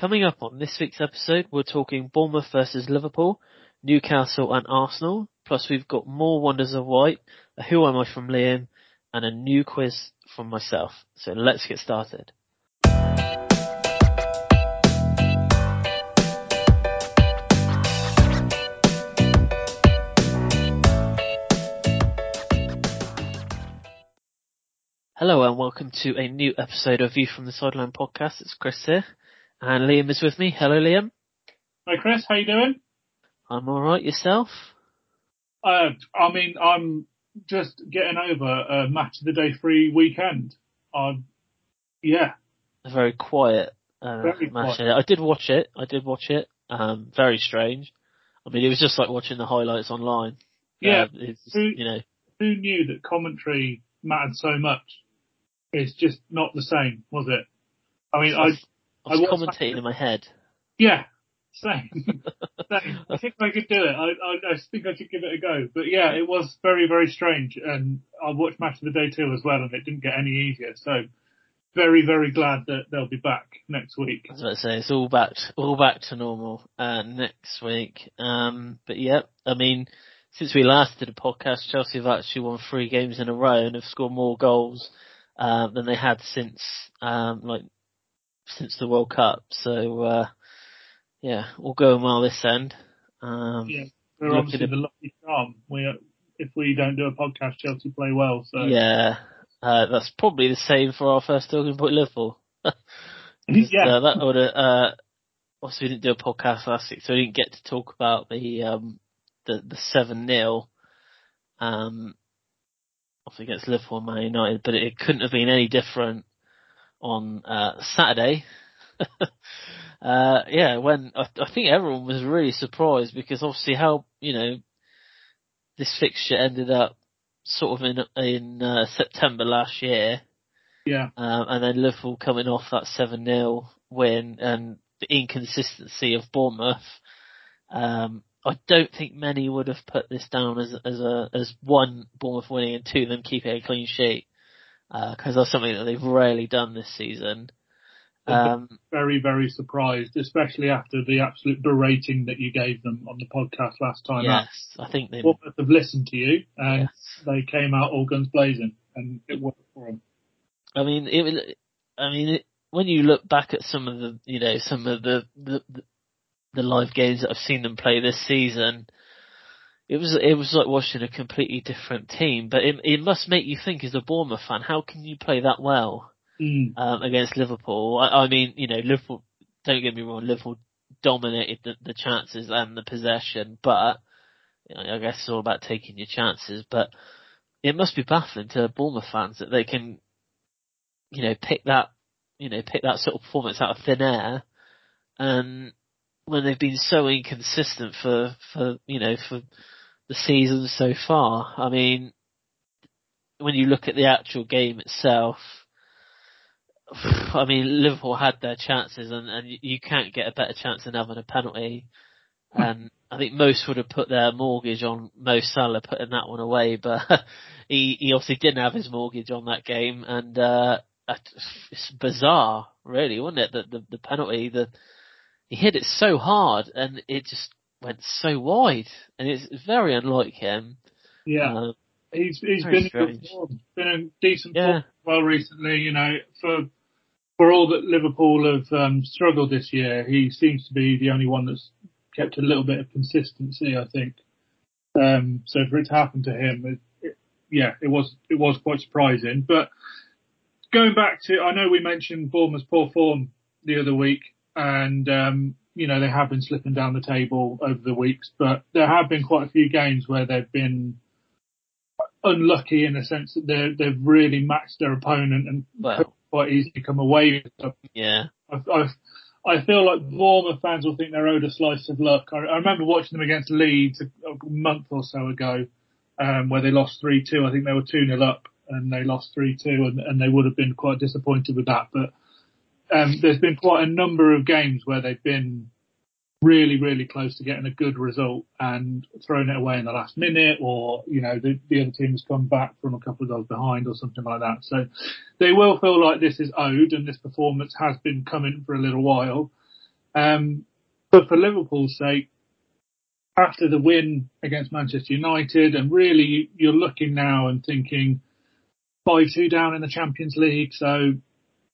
Coming up on this week's episode, we're talking Bournemouth versus Liverpool, Newcastle and Arsenal, plus we've got more Wonders of White, a Who Am I from Liam, and a new quiz from myself. So let's get started. Hello and welcome to a new episode of View from the Sideline podcast. It's Chris here, and Liam is with me. Hello, Liam. Hi, Chris. How you doing? I'm all right. Yourself? Uh, I mean, I'm just getting over a match of the day free weekend. Um, yeah. A very quiet uh, Very match. quiet. I did watch it. I did watch it. Um, very strange. I mean, it was just like watching the highlights online. Yeah. It's, Who- you know, Who knew that commentary mattered so much? It's just not the same, was it? I mean, I, I was I was- commentating in my head. yeah, same. same. I think I could do it. I, I, I think I should give it a go. But yeah, it was very, very strange. And I watched Match of the Day too as well, and it didn't get any easier. So very, very glad that they'll be back next week. I was about to say it's all back, all back to normal uh, next week. Um, but yeah, I mean, since we last did a podcast, Chelsea have actually won three games in a row and have scored more goals uh, than they had since um, like since the World Cup. So uh, yeah, all going well this end. Um, Yeah. We're obviously at- the lucky charm. We, if we don't do a podcast, Chelsea play well. So Yeah, uh, that's probably the same for our first talking point Liverpool. Yeah. uh, that would uh, obviously we didn't do a podcast last week, so we didn't get to talk about the um the the seven 0 um obviously against Liverpool and Man United, but it, couldn't have been any different on uh Saturday. uh yeah, when I, I think everyone was really surprised because obviously how you know this fixture ended up sort of in in uh, September last year. yeah, Um, and then Liverpool coming off that 7-0 win and the inconsistency of Bournemouth. Um, I don't think many would have put this down as, as a, as one, Bournemouth winning and two, them keeping a clean sheet. Uh, cause that's something that they've rarely done this season. Um, very, very surprised, especially after the absolute berating that you gave them on the podcast last time out. yes, I think they, have listened to you and yes. they came out all guns blazing and it worked for them. I mean, it, was- I mean, it, when you look back at some of the, you know, some of the, the, the, the live games that I've seen them play this season, it was, it was like watching a completely different team, but it, it must make you think as a Bournemouth fan, how can you play that well, Mm. um, against Liverpool? I, I mean, you know, Liverpool, don't get me wrong, Liverpool dominated the, the chances and the possession, but, you know, I guess it's all about taking your chances, but it must be baffling to Bournemouth fans that they can, you know, pick that, you know, pick that sort of performance out of thin air, and when they've been so inconsistent for, for, you know, for the season so far. I mean, when you look at the actual game itself, I mean, Liverpool had their chances and, and you can't get a better chance than having a penalty. And I think most would have put their mortgage on Mo Salah putting that one away, but he, he obviously didn't have his mortgage on that game and, uh, it's bizarre, really, wasn't it? That the, the penalty, the, he hit it so hard and it just went so wide and it's very unlike him. Yeah. Um, He's he's been in strange. been in decent Yeah. form well recently. You know, for for all that Liverpool have um, struggled this year, he seems to be the only one that's kept a little bit of consistency. I think. Um, so for it to happen to him, it, it, yeah, it was it was quite surprising. But going back to, I know we mentioned Bournemouth's poor form the other week, and um, you know they have been slipping down the table over the weeks, but there have been quite a few games where they've been unlucky in the sense that they they've really matched their opponent and well, quite easily come away with stuff. yeah, I, I, I feel like Bournemouth fans will think they're owed a slice of luck. I, I remember watching them against Leeds a, a month or so ago, um, where they lost 3-2. I think they were 2-0 up and they lost 3-2 and, and they would have been quite disappointed with that. But, um, there's been quite a number of games where they've been really, really close to getting a good result and thrown it away in the last minute or, you know, the, the other team has come back from a couple of goals behind or something like that. So they will feel like this is owed and this performance has been coming for a little while. Um, but for Liverpool's sake, after the win against Manchester United, and really you're looking now and thinking 5-2 down in the Champions League, so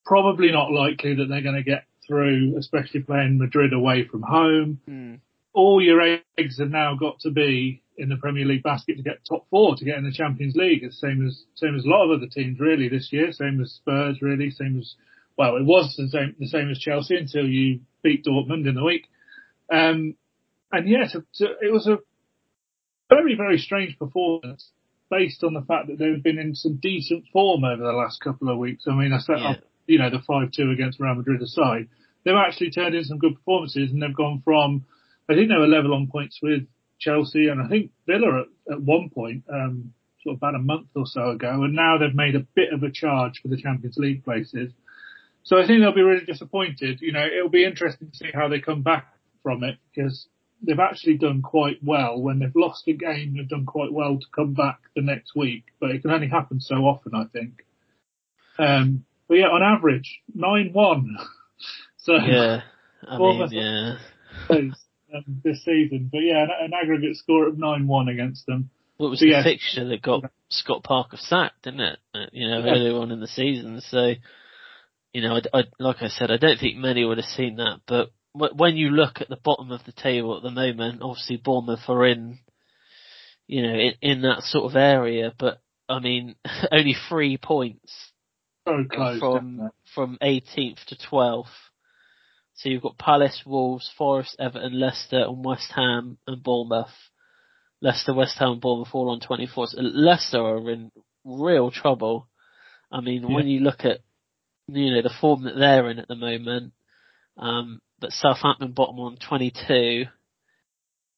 probably not likely that they're going to get through, especially playing Madrid away from home. Mm. All your eggs have now got to be in the Premier League basket to get top four to get in the Champions League. It's the same as same as a lot of other teams really this year. Same as Spurs really. Same as well, it was the same the same as Chelsea until you beat Dortmund in the week. Um, and yes, it was a very very strange performance based on the fact that they've been in some decent form over the last couple of weeks. I mean, I set yeah. You know the five two against Real Madrid aside, they've actually turned in some good performances and they've gone from I think they were level on points with Chelsea, and I think Villa at, at one point, um, sort of about a month or so ago, and now they've made a bit of a charge for the Champions League places. So I think they'll be really disappointed. You know, it'll be interesting to see how they come back from it because they've actually done quite well. When they've lost a game, they've done quite well to come back the next week, but it can only happen so often, I think. Um, but yeah, on average, 9-1. so. Yeah. I mean, yeah um, this season. But yeah, an, an aggregate score of nine one against them. What was but the yeah. fixture that got Scott Parker sacked, didn't it? Uh, you know, yeah. earlier on in the season. So, you know, I, I, like I said, I don't think many would have seen that. But when you look at the bottom of the table at the moment, obviously Bournemouth are in, you know, in, in that sort of area. But I mean, only three points close, from from 18th to 12th. So you've got Palace, Wolves, Forest, Everton, Leicester, and West Ham and Bournemouth. Leicester, West Ham, and Bournemouth all on 24. So Leicester are in real trouble. I mean, yeah. when you look at you know the form that they're in at the moment, um, but Southampton bottom on 22.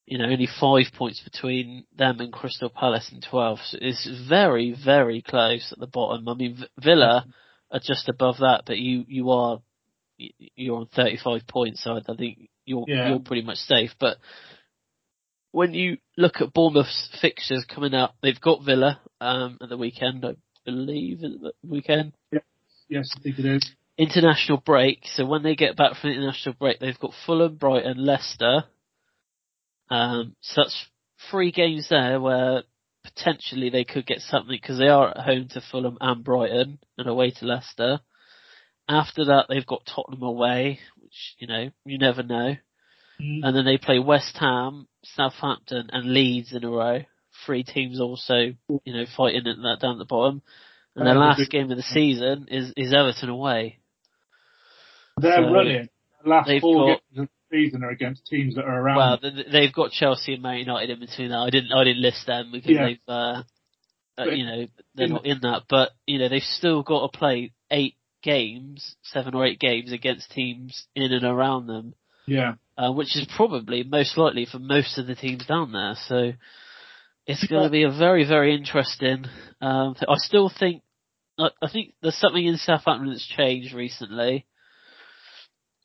You know, only five points between them and Crystal Palace in 12. So it's very, very close at the bottom. I mean, Villa are just above that, but you you are you're on 35 points, so I think you're yeah. you're pretty much safe. But when you look at Bournemouth's fixtures coming up, they've got Villa um, at the weekend, I believe, at the weekend. Yes, yes, I think it is. International break, so when they get back from the international break, they've got Fulham, Brighton, Leicester. Um, so that's three games there where potentially they could get something because they are at home to Fulham and Brighton and away to Leicester. After that, they've got Tottenham away, which, you know, you never know. Mm. And then they play West Ham, Southampton and Leeds in a row. Three teams also, you know, fighting at that down at the bottom. And their last game of the season is, is Everton away. They're so running. The last four got, games season are against teams that are around. Well, they've got Chelsea and Man United in between that. I didn't, I didn't list them because yeah. they've, uh, uh, you know, they're not in that, but, you know, they've still got to play eight games, seven or eight games against teams in and around them. Yeah. Uh, which is probably most likely for most of the teams down there. So it's going to be a very, very interesting. Um, I still think, I, I think there's something in Southampton that's changed recently.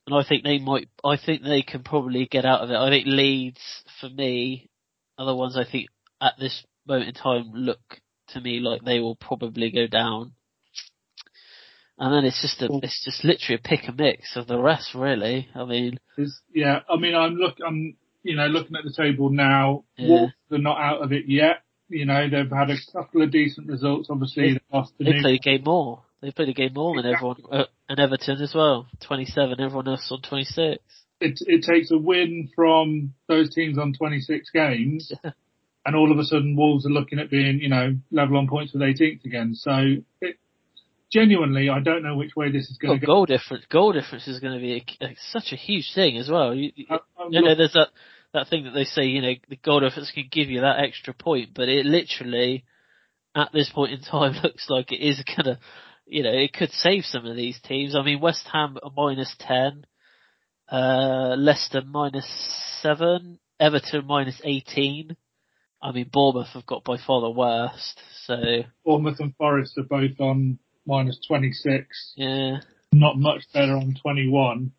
And I think they might, I think they can probably get out of it. I think Leeds, for me, are the ones I think at this moment in time look to me like they will probably go down and then it's just a, it's just literally a pick and mix of the rest, really. I mean, it's, yeah, I mean, I'm look, I'm, you know, looking at the table now. Yeah. Wolves are not out of it yet. You know, they've had a couple of decent results. Obviously, they, they played a game more. They played a game more than everyone, uh, and Everton as well. 27, everyone else on 26. It, it takes a win from those teams on 26 games, and all of a sudden Wolves are looking at being, you know, level on points with 18th again. So it, genuinely, I don't know which way this is going to go. Goal difference, goal difference is going to be a, a, such a huge thing as well. You, I, you know, there's that that thing that they say, you know, the goal difference can give you that extra point, but it literally, at this point in time, looks like it is gonna, you know, it could save some of these teams. I mean, West Ham minus ten, uh, Leicester minus seven, Everton minus eighteen. I mean, Bournemouth have got by far the worst. So Bournemouth and Forest are both on minus 26. Yeah. Not much better on 21.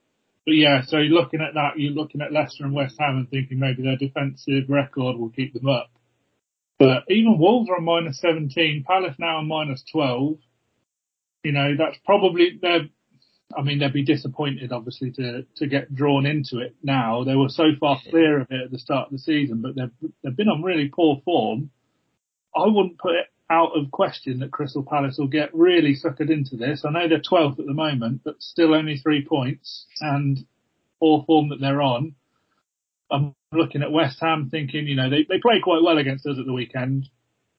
But yeah, so you're looking at that, you're looking at Leicester and West Ham and thinking maybe their defensive record will keep them up. But even Wolves are on minus 17, Palace now on minus 12. You know, that's probably, they're, I mean, they'd be disappointed, obviously, to to get drawn into it now. They were so far clear of it at the start of the season, but they've they've been on really poor form. I wouldn't put it out of question that Crystal Palace will get really suckered into this. I know they're 12th at the moment, but still only three points and poor form that they're on. I'm looking at West Ham thinking, you know, they, they quite well against us at the weekend.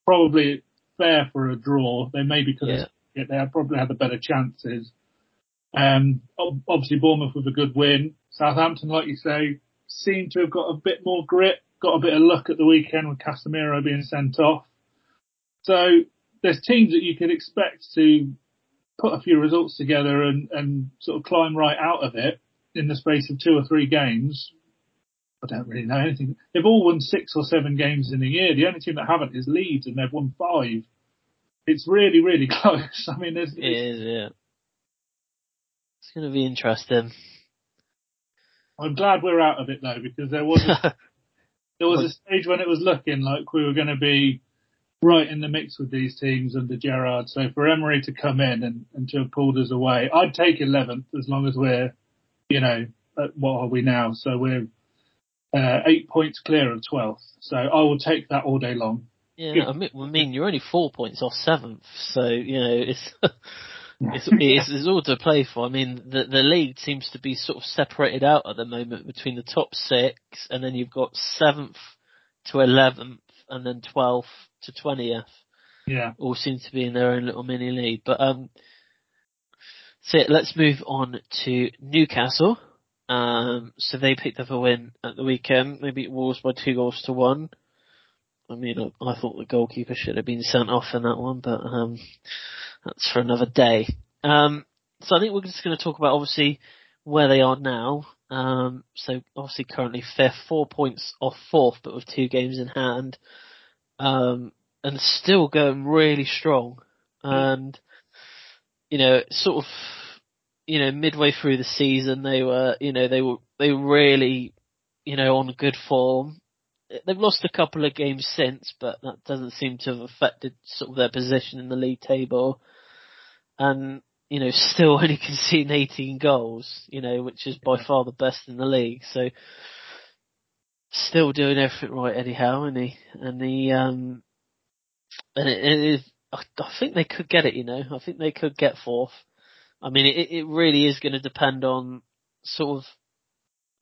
Probably fair for a draw. They maybe could have, they probably had the better chances. Um, obviously Bournemouth with a good win. Southampton, like you say, seem to have got a bit more grit, got a bit of luck at the weekend with Casemiro being sent off. So there's teams that you could expect to put a few results together and, and sort of climb right out of it in the space of two or three games. I don't really know anything. They've all won six or seven games in a year. The only team that haven't is Leeds and they've won five. It's really, really close. I mean, there's, it is, yeah. It's going to be interesting. I'm glad we're out of it though, because there was a, there was a stage when it was looking like we were going to be right in the mix with these teams under Gerrard. So for Emery to come in and, and to have pulled us away, I'd take 11th as long as we're, you know, what are we now? So we're uh, eight points clear of 12th. So I will take that all day long. Yeah, I mean, I mean, you're only four points off seventh, so you know it's it's, it's, it's all to play for. I mean, the the league seems to be sort of separated out at the moment between the top six, and then you've got seventh to eleventh, and then twelfth to twentieth. Yeah, all seem to be in their own little mini league. But um, so let's move on to Newcastle. Um, so they picked up a win at the weekend. They beat Wolves by two goals to one. I mean, I, I thought the goalkeeper should have been sent off in that one, but um, that's for another day. Um, so I think we're just going to talk about obviously where they are now. Um, so obviously currently fifth, four points off fourth, but with two games in hand, um, and still going really strong. And you know, sort of you know, midway through the season, they were, you know, they were, they were really, you know, on good form. They've lost a couple of games since, but that doesn't seem to have affected sort of their position in the league table. And, you know, still only conceding 18 goals, you know, which is by far the best in the league. So, still doing everything right anyhow, and he, and he, um, and it, it is, I, I think they could get it, you know, I think they could get fourth. I mean, it, it really is going to depend on sort of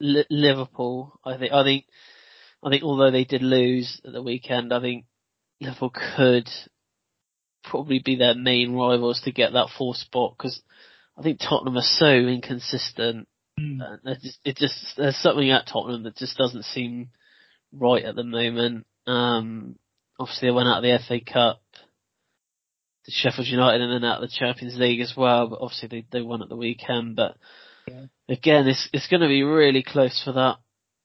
Li- Liverpool. I think, I think, I think although they did lose at the weekend, I think Liverpool could probably be their main rivals to get that fourth spot because I think Tottenham are so inconsistent. Mm. Just, it just there's something at Tottenham that just doesn't seem right at the moment. Um, obviously they went out of the FA Cup to Sheffield United and then out of the Champions League as well. But obviously they they won at the weekend. But yeah. again, it's it's going to be really close for that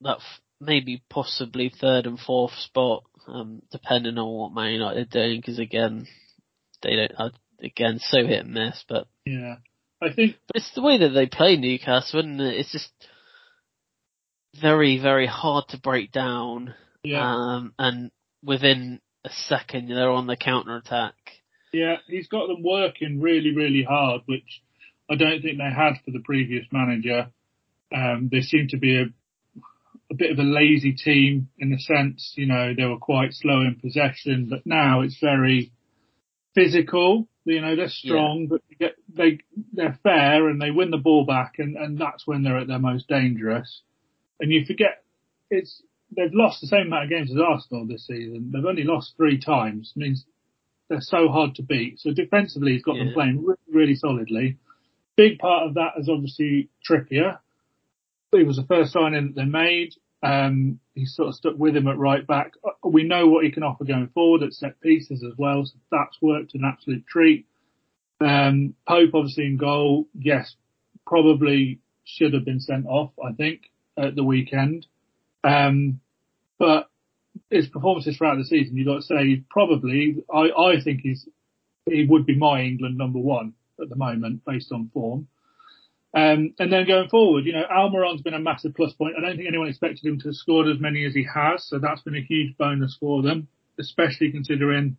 that maybe possibly third and fourth spot, um, depending on what Man United are doing. Because again, they don't uh, again so hit and miss. But yeah, I think but it's the way that they play Newcastle, and it? it's just very very hard to break down. Yeah. Um, and within a second they're on the counter attack. Yeah, he's got them working really, really hard, which I don't think they had for the previous manager. Um, they seem to be a, a bit of a lazy team in the sense, you know, they were quite slow in possession, but now it's very physical. You know, they're strong, yeah. but they, get, they they're fair and they win the ball back, and and that's when they're at their most dangerous. And you forget it's they've lost the same amount of games as Arsenal this season. They've only lost three times. It means they're so hard to beat. So defensively, he's got yeah. them playing really, really solidly. Big part of that is obviously Trippier. He was the first signing that they made. Um, he's sort of stuck with him at right back. Uh, we know what he can offer going forward at set pieces as well. So that's worked an absolute treat. Um, Pope obviously in goal. Yes, probably should have been sent off, I think, at the weekend. Um, but his performances throughout the season, you've got to say probably, I, I think he's, he would be my England number one at the moment based on form. Um, and then going forward, you know, Almiron's been a massive plus point. I don't think anyone expected him to have scored as many as he has, so that's been a huge bonus for them, especially considering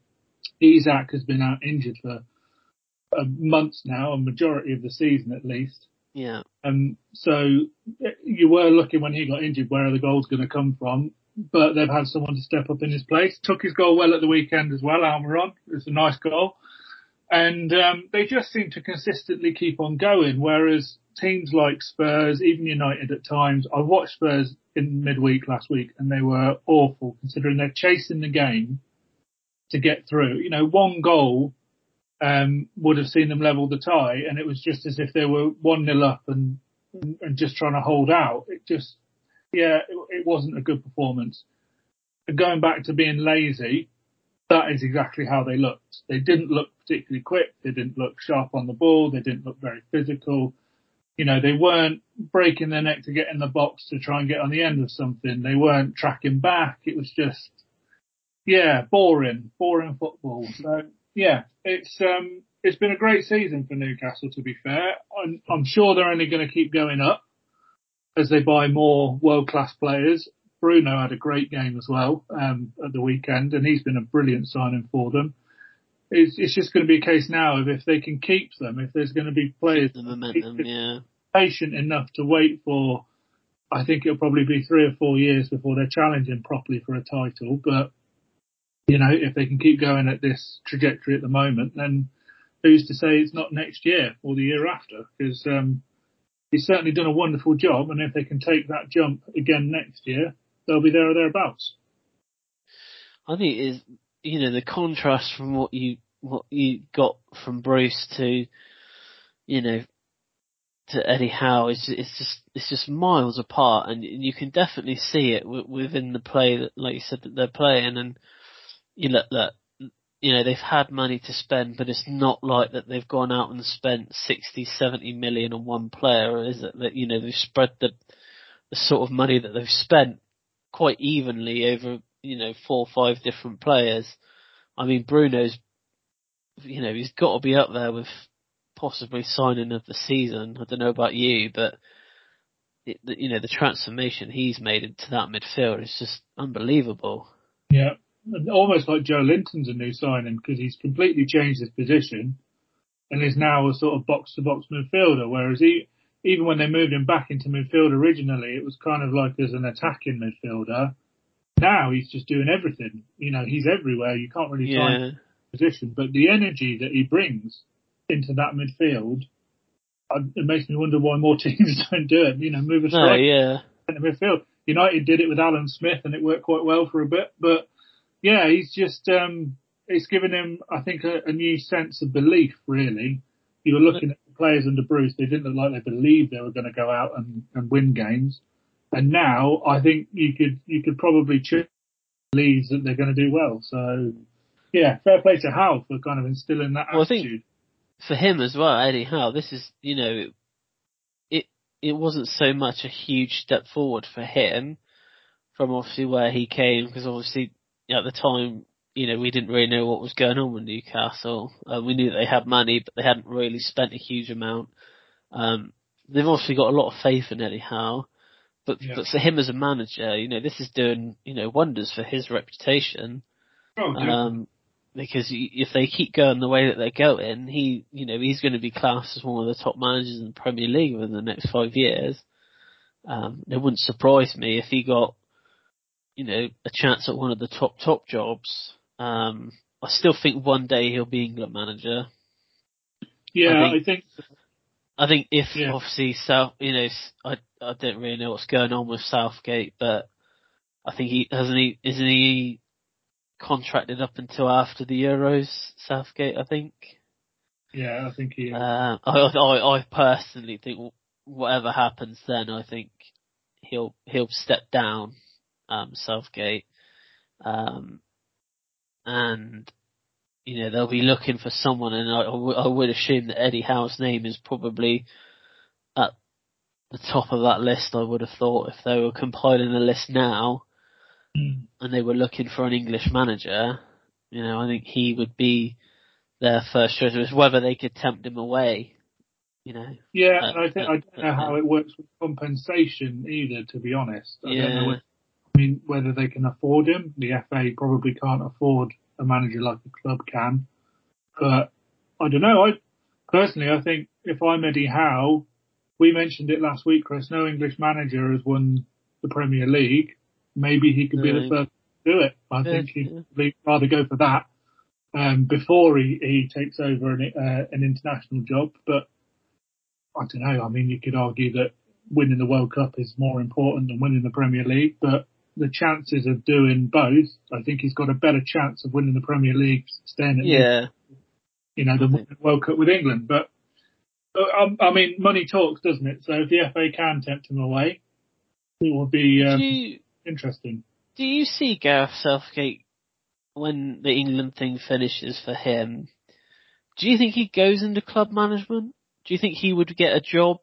Isak has been out injured for uh, months now, a majority of the season at least. Yeah. Um, so you were looking when he got injured, where are the goals going to come from? But they've had someone to step up in his place. Took his goal well at the weekend as well, Almiron. It was a nice goal. And um, they just seem to consistently keep on going, whereas teams like Spurs, even United at times, I watched Spurs in midweek last week and they were awful considering they're chasing the game to get through. You know, one goal um, would have seen them level the tie, and it was just as if they were one nil up and and just trying to hold out. It just, yeah, it, it wasn't a good performance. And going back to being lazy, that is exactly how they looked. They didn't look particularly quick. They didn't look sharp on the ball. They didn't look very physical. You know, they weren't breaking their neck to get in the box to try and get on the end of something. They weren't tracking back. It was just, yeah, boring, boring football. So yeah, it's um, it's been a great season for Newcastle. To be fair, I'm, I'm sure they're only going to keep going up as they buy more world class players. Bruno had a great game as well um, at the weekend, and he's been a brilliant signing for them. It's, it's just going to be a case now of if they can keep them, if there's going to be players The momentum, yeah. Patient enough to wait for. I think it'll probably be three or four years before they're challenging properly for a title, but you know, if they can keep going at this trajectory at the moment, then who's to say it's not next year or the year after? Because um, he's certainly done a wonderful job, and if they can take that jump again next year, they'll be there or thereabouts. I think is you know the contrast from what you what you got from Bruce to you know to Eddie Howe is it's just it's just miles apart, and you can definitely see it w- within the play that, like you said, that they're playing, and you look that you know they've had money to spend, but it's not like that they've gone out and spent 60, 70 million on one player, or is it? That you know they've spread the the sort of money that they've spent quite evenly over you know four or five different players. I mean Bruno's, you know, he's got to be up there with possibly signing of the season. I don't know about you, but it, you know the transformation he's made into that midfield is just unbelievable. Yeah, almost like Joelinton's a new signing because he's completely changed his position and is now a sort of box to box midfielder. Whereas he, even when they moved him back into midfield originally, it was kind of like as an attacking midfielder. Now he's just doing everything. You know, he's everywhere. You can't really Yeah. find a position, but the energy that he brings into that midfield, it makes me wonder why more teams don't do it. You know, move a striker yeah. into midfield. United did it with Alan Smith and it worked quite well for a bit, but yeah, he's just, um, it's given him, I think, a, a new sense of belief, really. You were looking at the players under Bruce, they didn't look like they believed they were going to go out and, and win games. And now I think you could, you could probably choose leads that they're going to do well. So yeah, fair play to Howe for kind of instilling that Well, attitude. For him as well, Eddie Howe, this is, you know, it, it wasn't so much a huge step forward for him from obviously where he came, because obviously at the time, you know, we didn't really know what was going on with Newcastle. Uh, we knew that they had money, but they hadn't really spent a huge amount. Um, they've obviously got a lot of faith in Eddie Howe, but, Yeah. but for him as a manager, you know, this is doing, you know, wonders for his reputation. Oh. Um, because if they keep going the way that they're going, he, you know, he's going to be classed as one of the top managers in the Premier League within the next five years. Um, it wouldn't surprise me if he got, you know, a chance at one of the top top jobs. Um, I still think one day he'll be England manager. yeah, I I think, I think if Yeah. obviously South, you know, I I don't really know what's going on with Southgate, but I think he hasn't he isn't he contracted up until after the Euros. Southgate, I think. yeah, I think he, Uh, I, I I personally think whatever happens then, I think he'll he'll step down. Um, Southgate, um, and you know they'll be looking for someone, and I, I w- I would assume that Eddie Howe's name is probably at the top of that list. I would have thought if they were compiling a list now. Mm. and they were looking for an English manager, you know, I think he would be their first choice. It was whether they could tempt him away, you know. yeah, I think, I don't know how it works with compensation either, to be honest. I don't know Yeah, I mean, whether they can afford him. The FA probably can't afford a manager like the club can. But I don't know. I personally, I think if I'm Eddie Howe, we mentioned it last week, Chris. No English manager has won the Premier League. Maybe he could be the first to do it. I think he'd rather go for that um, before he, he takes over an, uh, an international job. But I don't know. I mean, you could argue that winning the World Cup is more important than winning the Premier League, but the chances of doing both, I think he's got a better chance of winning the Premier League staying at yeah. you know, the World Cup with England. But uh, um, I mean, money talks, doesn't it? So if the FA can tempt him away, it will be um, you, interesting. Do you see Gareth Southgate when the England thing finishes for him? Do you think he goes into club management? Do you think he would get a job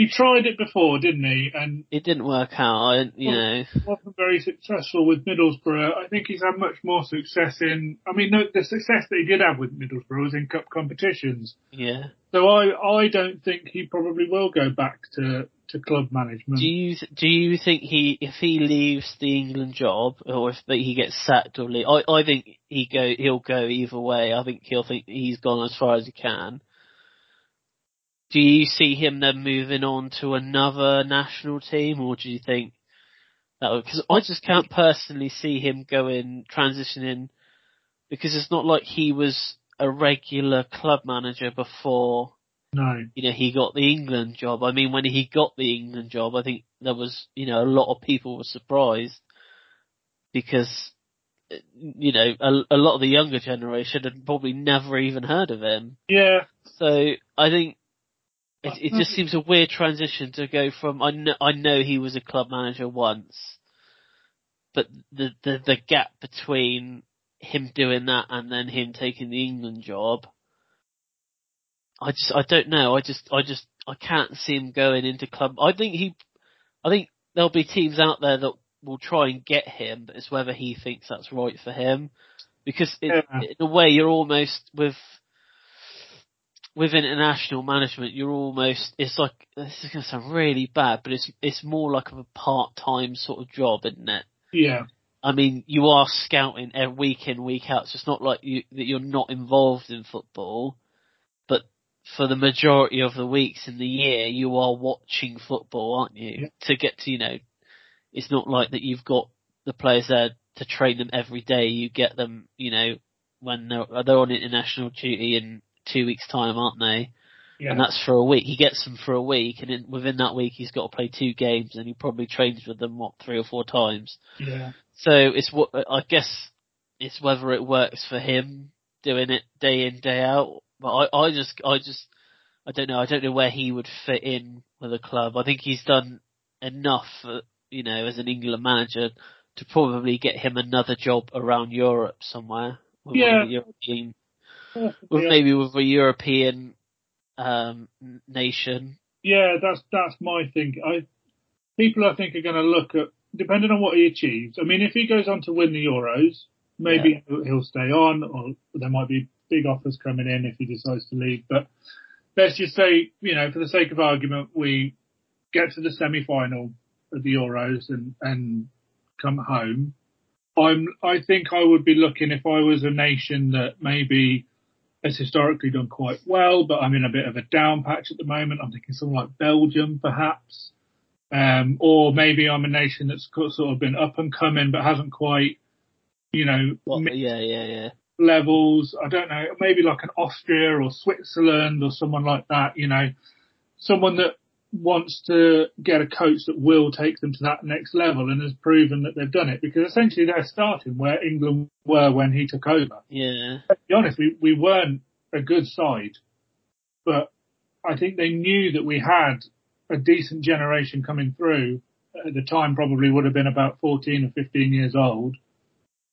he tried it before, didn't he? And it didn't work out. I, you know, wasn't very successful with Middlesbrough. I think he's had much more success in. I mean, no, the success that he did have with Middlesbrough was in cup competitions. Yeah. So I, I don't think he probably will go back to to club management. Do you do you think he if he leaves the England job or if he gets sacked or leave, I I think he go he'll go either way. I think he'll think he's gone as far as he can do you see him then moving on to another national team, or do you think that? Because I just can't personally see him going transitioning because it's not like he was a regular club manager before. No. You know, he got the England job. I mean, when he got the England job, I think there was, you know, a lot of people were surprised because, you know, a, a lot of the younger generation had probably never even heard of him. Yeah. So I think it, it just seems a weird transition to go from I know I know he was a club manager once, but the the the gap between him doing that and then him taking the England job, I just I don't know. I just I just I can't see him going into club. I think he, I think there'll be teams out there that will try and get him, but it's whether he thinks that's right for him. Because it, yeah. in a way, you're almost with with international management, you're almost, it's like, this is going to sound really bad, but it's, it's more like a part-time sort of job, isn't it? Yeah. I mean, you are scouting every week in, week out, so it's not like you, that you're not involved in football, but for the majority of the weeks in the year, you are watching football, aren't you? Yeah. To get to, you know, it's not like that you've got the players there to train them every day, you get them, you know, when they're, they're on international duty and two weeks time, aren't they? Yeah. And that's for a week. He gets them for a week, and in, within that week, he's got to play two games, and he probably trains with them what three or four times. Yeah. So it's what I guess it's whether it works for him doing it day in day out. But I, I just, I just, I don't know. I don't know where he would fit in with a club. I think he's done enough, uh, you know, as an England manager to probably get him another job around Europe somewhere. yeah. European with yeah. maybe with a European um, nation. Yeah, that's that's my thing. I people I think are going to look at depending on what he achieves. I mean, if he goes on to win the Euros, maybe yeah. he'll stay on, or there might be big offers coming in if he decides to leave. But let's just say, you know, for the sake of argument, we get to the semi-final of the Euros and and come home. I'm I think I would be looking if I was a nation that maybe has historically done quite well, but I'm in a bit of a down patch at the moment. I'm thinking something like Belgium, perhaps. Um, or maybe I'm a nation that's sort of been up and coming, but hasn't quite, you know, well, yeah, yeah, yeah. Levels. I don't know. Maybe like an Austria or Switzerland or someone like that. You know, someone that wants to get a coach that will take them to that next level and has proven that they've done it because essentially they're starting where England were when he took over. Yeah. To be honest, we, we weren't a good side, but I think they knew that we had a decent generation coming through. At the time probably would have been about 14 or 15 years old.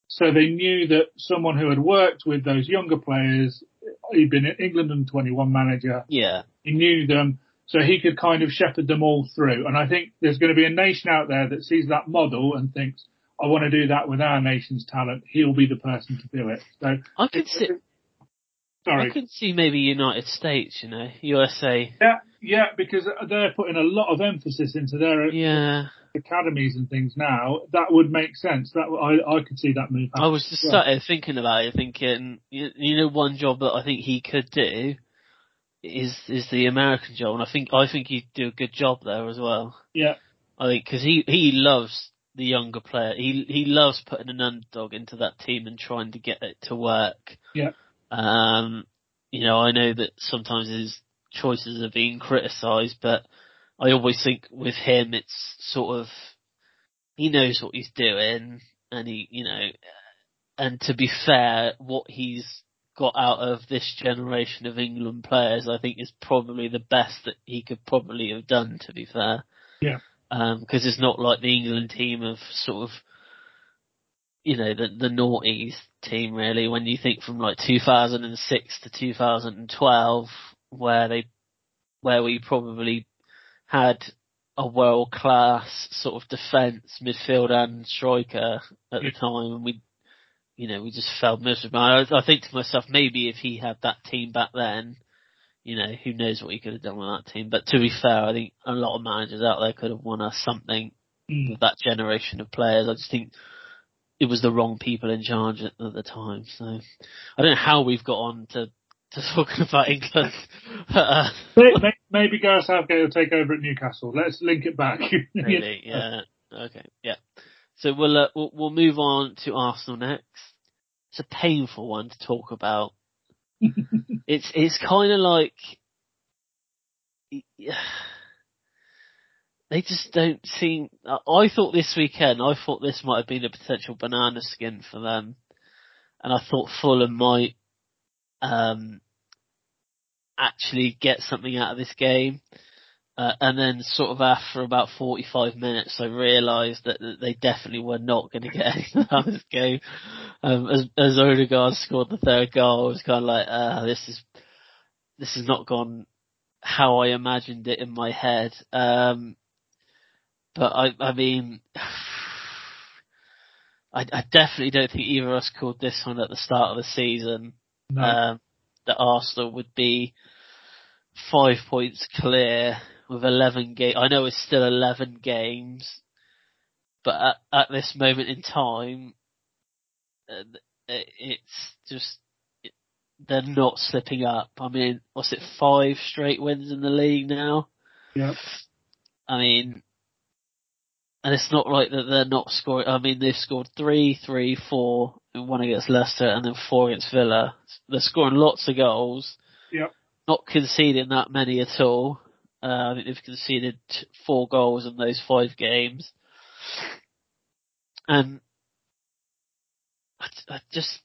So they knew that someone who had worked with those younger players, he'd been an England and 21 manager. Yeah. He knew them so he could kind of shepherd them all through. And I think there's going to be a nation out there that sees that model and thinks, I want to do that with our nation's talent. He'll be the person to do it. So I could see. Sorry. I could see maybe United States, you know, USA. Yeah, yeah, because they're putting a lot of emphasis into their yeah. academies and things now. That would make sense. That I I could see that move. I was just started thinking about it, thinking, you, you know, one job that I think he could do is is the American Joel, and I think I think he'd do a good job there as well. Yeah. I think because he he loves the younger player. He he loves putting an underdog into that team and trying to get it to work. Yeah. Um, you know, I know that sometimes his choices are being criticised, but I always think with him, it's sort of he knows what he's doing, and he, you know, and to be fair, what he's got out of this generation of England players, I think is probably the best that he could probably have done. To be fair, Yeah. Um, because it's not like the England team of sort of, you know, the the noughties team really. When you think from like 2006 to 2012, where they, where we probably had a world class sort of defence, midfield and striker at the time, and we, you know, we just felt miserably. I, I think to myself, maybe if he had that team back then, you know, who knows what he could have done with that team. But to be fair, I think a lot of managers out there could have won us something Mm. with that generation of players. I just think it was the wrong people in charge at, at the time. So I don't know how we've got on to, to talking about England. uh, May- Maybe Gareth Southgate will take over at Newcastle. Let's link it back. really, yeah. Okay, yeah. So we'll, uh, we'll we'll move on to Arsenal next. It's a painful one to talk about. it's it's kind of like they just don't seem. I thought this weekend, I thought this might have been a potential banana skin for them, and I thought Fulham might um, actually get something out of this game. Uh, and then sort of after about 45 minutes, I realised that, that they definitely were not going to get anything out of this game. Um, as, as Odegaard scored the third goal, I was kind of like, uh, this is, this has not gone how I imagined it in my head. Um, but I, I mean, I, I definitely don't think either of us called this one at the start of the season. No. Um, that Arsenal would be five points clear with 11 games. I know it's still 11 games, but at, at this moment in time, uh, it's just, they're not slipping up. I mean, what's it, five straight wins in the league now? yeah. I mean, and it's not like that they're not scoring. I mean, they've scored three, three, four, and one against Leicester, and then four against Villa. They're scoring lots of goals. Yep. Not conceding that many at all. Uh, I think they've conceded four goals in those five games. And I, I just,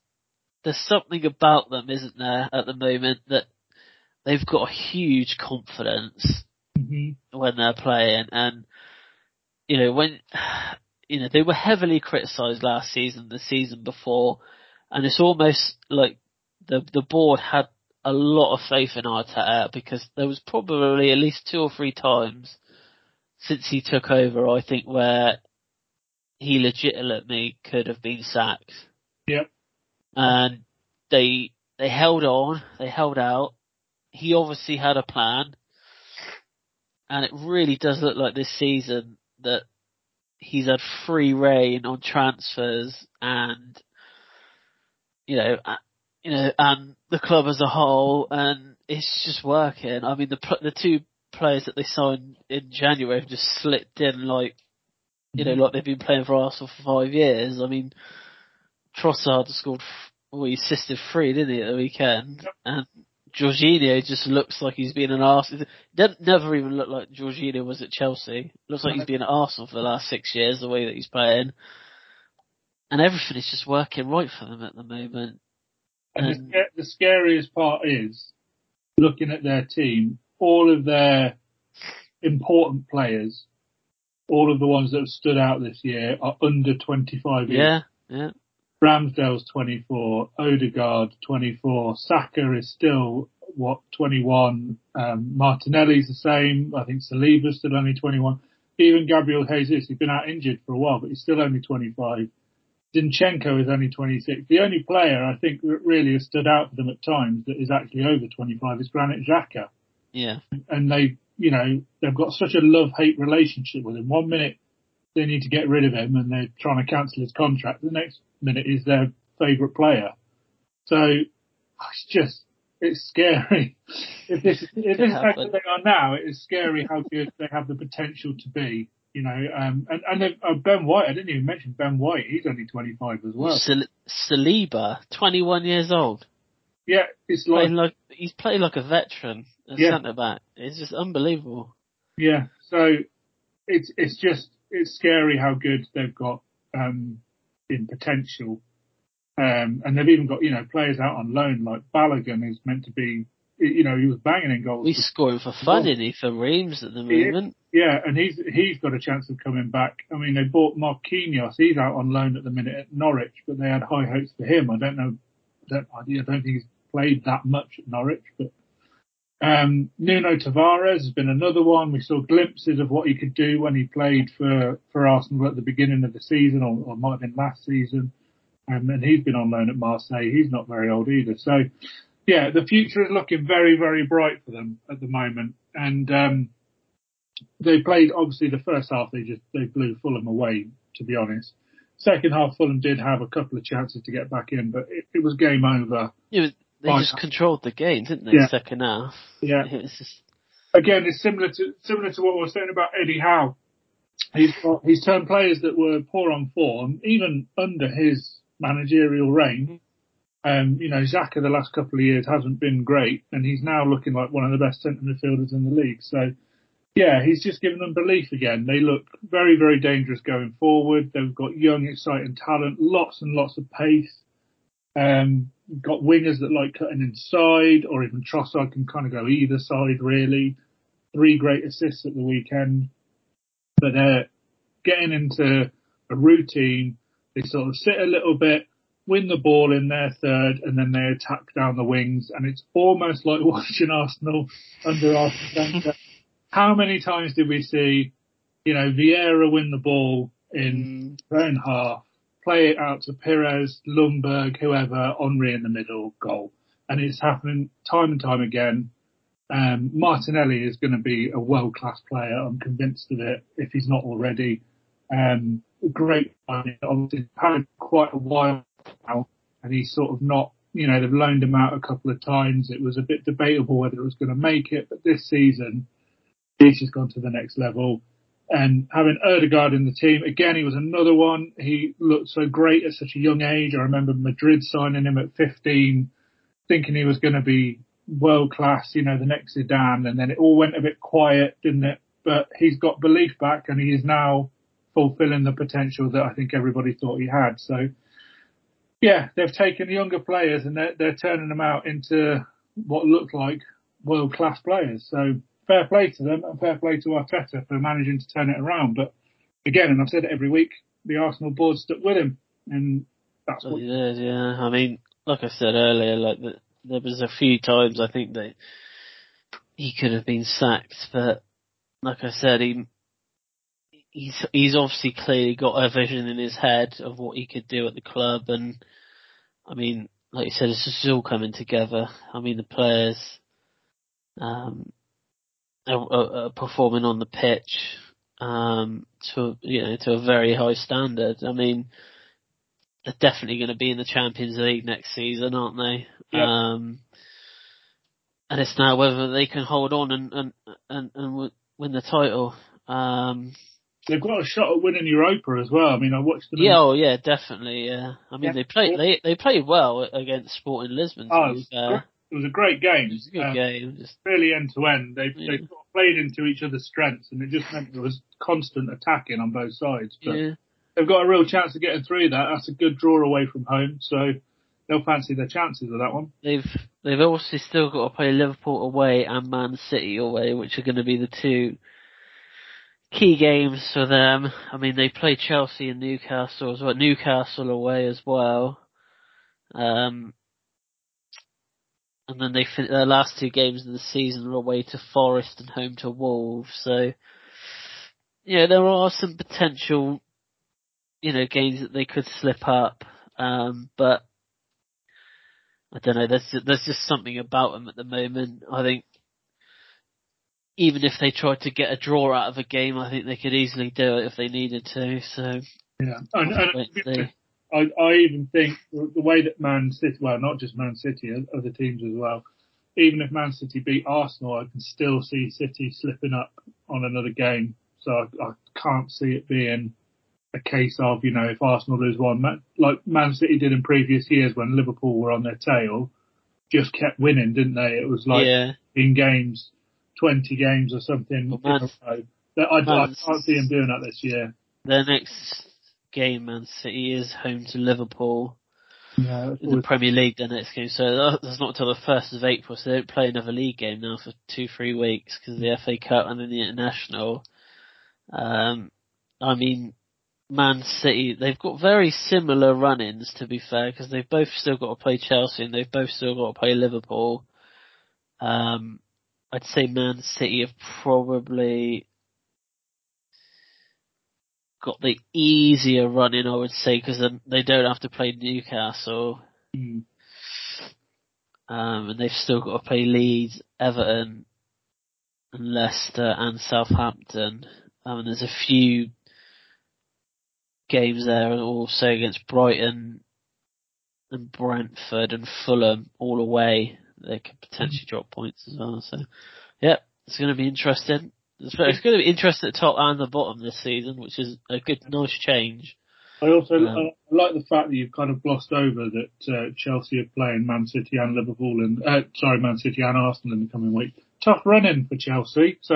there's something about them, isn't there, at the moment that they've got a huge confidence hmm when they're playing. And you know when you know they were heavily criticized last season the season before. And it's almost like the the board had a lot of faith in Arteta because there was probably at least two or three times since he took over I think where he legitimately could have been sacked. Yep. and they they held on they held out. He obviously had a plan. And it really does look like this season that he's had free reign on transfers and you know you know and the club as a whole and it's just working i mean the the two players that they signed in january have just slipped in like you know like they've been playing for arsenal for five years i mean trossard scored well he assisted three didn't he at the weekend Yep. and Jorginho just looks like he's been an Arsenal. Never even looked like Jorginho was at Chelsea. Looks like he's been at Arsenal for the last six years, the way that he's playing. And everything is just working right for them at the moment. And the, Um, sca- the scariest part is looking at their team, all of their important players, all of the ones that have stood out this year are under 25 years. Yeah, yeah, Ramsdale's 24, Odegaard 24, Saka is still, what, 21, um, Martinelli's the same, I think Saliba's still only 21, even Gabriel Jesus, he's been out injured for a while, but he's still only 25. Zinchenko is only 26. The only player I think that really has stood out for them at times that is actually over 25 is Granit Xhaka. yeah, And they, you know, they've got such a love-hate relationship with him. One minute they need to get rid of him and they're trying to cancel his contract. The next minute is their favourite player. So it's just, it's scary. if this if this is how they are now, it is scary how good they have the potential to be. You know, um, and and uh, Ben White. I didn't even mention Ben White. He's only 25 as well. Sal- Saliba, 21 years old. Yeah, it's like, like he's playing like a veteran at yeah. centre back. It's just unbelievable. Yeah, so it's it's just it's scary how good they've got um, in potential. Um, and they've even got, you know, players out on loan like Balogun is meant to be, you know, he was banging in goals. He's scoring for fun, isn't he, for Reims at the moment? Yeah, and he's, he's got a chance of coming back. I mean, they bought Marquinhos. He's out on loan at the minute at Norwich, but they had high hopes for him. I don't know, don't, I don't think he's played that much at Norwich, but um, Nuno Tavares has been another one. We saw glimpses of what he could do when he played for, for Arsenal at the beginning of the season, or, or might have been last season. Um, and he's been on loan at Marseille. He's not very old either. So, yeah, the future is looking very, very bright for them at the moment. And um, they played obviously the first half. They just they blew Fulham away, to be honest. Second half, Fulham did have a couple of chances to get back in, but it, it was game over. They just controlled the game, didn't they? Yeah. Second half. Yeah. It's just... Again, it's similar to similar to what we were saying about Eddie Howe. He's got, he's turned players that were poor on form, even under his managerial reign. Um, you know, Xhaka the last couple of years hasn't been great, and he's now looking like one of the best centre midfielders in the league. So, yeah, he's just given them belief again. They look very, very dangerous going forward. They've got young, exciting talent, lots and lots of pace. Um, got wingers that like cutting inside, or even Trossard can kind of go either side really. Three great assists at the weekend, but they're getting into a routine they sort of sit a little bit, win the ball in their third, and then they attack down the wings. And it's almost like watching Arsenal under Arsene How many times did we see, you know, Vieira win the ball in mm. their own half, play it out to Pires, Ljungberg, whoever, Henry in the middle, goal. And it's happening time and time again. Um, Martinelli is going to be a world class player. I'm convinced of it if he's not already. Um, great Obviously, had quite a while now, and he's sort of not. You know, they've loaned him out a couple of times. It was a bit debatable whether it was going to make it, but this season, he's gone to the next level. And having Odegaard in the team, again, he was another one. He looked so great at such a young age. I remember Madrid signing him at 15, thinking he was going to be world class, you know, the next Zidane, and then it all went a bit quiet, didn't it? But he's got belief back and he is now fulfilling the potential that I think everybody thought he had. So yeah, they've taken the younger players and they're, they're turning them out into what look like world class players. So fair play to them and fair play to Arteta for managing to turn it around. But again, and I've said it every week, the Arsenal board stuck with him and that's what. Did, yeah. I mean, like I said earlier, like the, there was a few times I think that he could have been sacked, but like I said, he he's he's obviously clearly got a vision in his head of what he could do at the club, and I mean, like you said, it's just all coming together. I mean, the players um, are, are performing on the pitch um, to you know to a very high standard. I mean, they're definitely going to be in the Champions League next season, aren't they? Yep. Um, and it's now whether they can hold on and and and, and win the title. Um, They've got a shot at winning Europa as well. I mean, I watched them. Yeah, oh yeah, definitely. Yeah, I mean, yeah. they played they they played well against Sporting Lisbon. Oh, it was, a great game. It was a good um, game. Just, really end to end. They yeah. they played into each other's strengths, and it just meant there was constant attacking on both sides. But yeah. they've got a real chance of getting through that. That's a good draw away from home, so they'll fancy their chances of that one. They've they've also still got to play Liverpool away and Man City away, which are going to be the two key games for them. I mean, they play Chelsea and Newcastle as well. Newcastle away as well. Um, and then they fin- their last two games of the season are away to Forest and home to Wolves. So, yeah, there are some potential, you know, games that they could slip up. Um, but I don't know. There's there's just something about them at the moment. I think even if they tried to get a draw out of a game, I think they could easily do it if they needed to. So yeah, and, and I, I even think the way that Man City, well, not just Man City, other teams as well, even if Man City beat Arsenal, I can still see City slipping up on another game. So I, I can't see it being a case of, you know, if Arsenal lose one, like Man City did in previous years when Liverpool were on their tail, just kept winning, didn't they? It was like yeah. in games, 20 games or something. Well, Man- I, I, I can't see them doing that this year. Their next game, Man City, is home to Liverpool Yeah, in the Premier League. The next game, so that's not till the first of April. So they don't play another league game now for two, three weeks because of the FA Cup and then the international. Um, I mean, Man City, they've got very similar run-ins to be fair, because they've both still got to play Chelsea and they've both still got to play Liverpool. Um, I'd say Man City have probably got the easier run-in, I would say, because they don't have to play Newcastle, Mm. um, and they've still got to play Leeds, Everton, and Leicester and Southampton. Um, and there's a few games there and also against Brighton and Brentford and Fulham all away. They could potentially drop points as well. So, yeah, it's going to be interesting. It's, it's going to be interesting at the top and the bottom this season, which is a good, nice change. I also Um, I like the fact that you've kind of glossed over that uh, Chelsea are playing Man City and Liverpool and uh, sorry Man City and Arsenal in the coming week. Tough running for Chelsea, so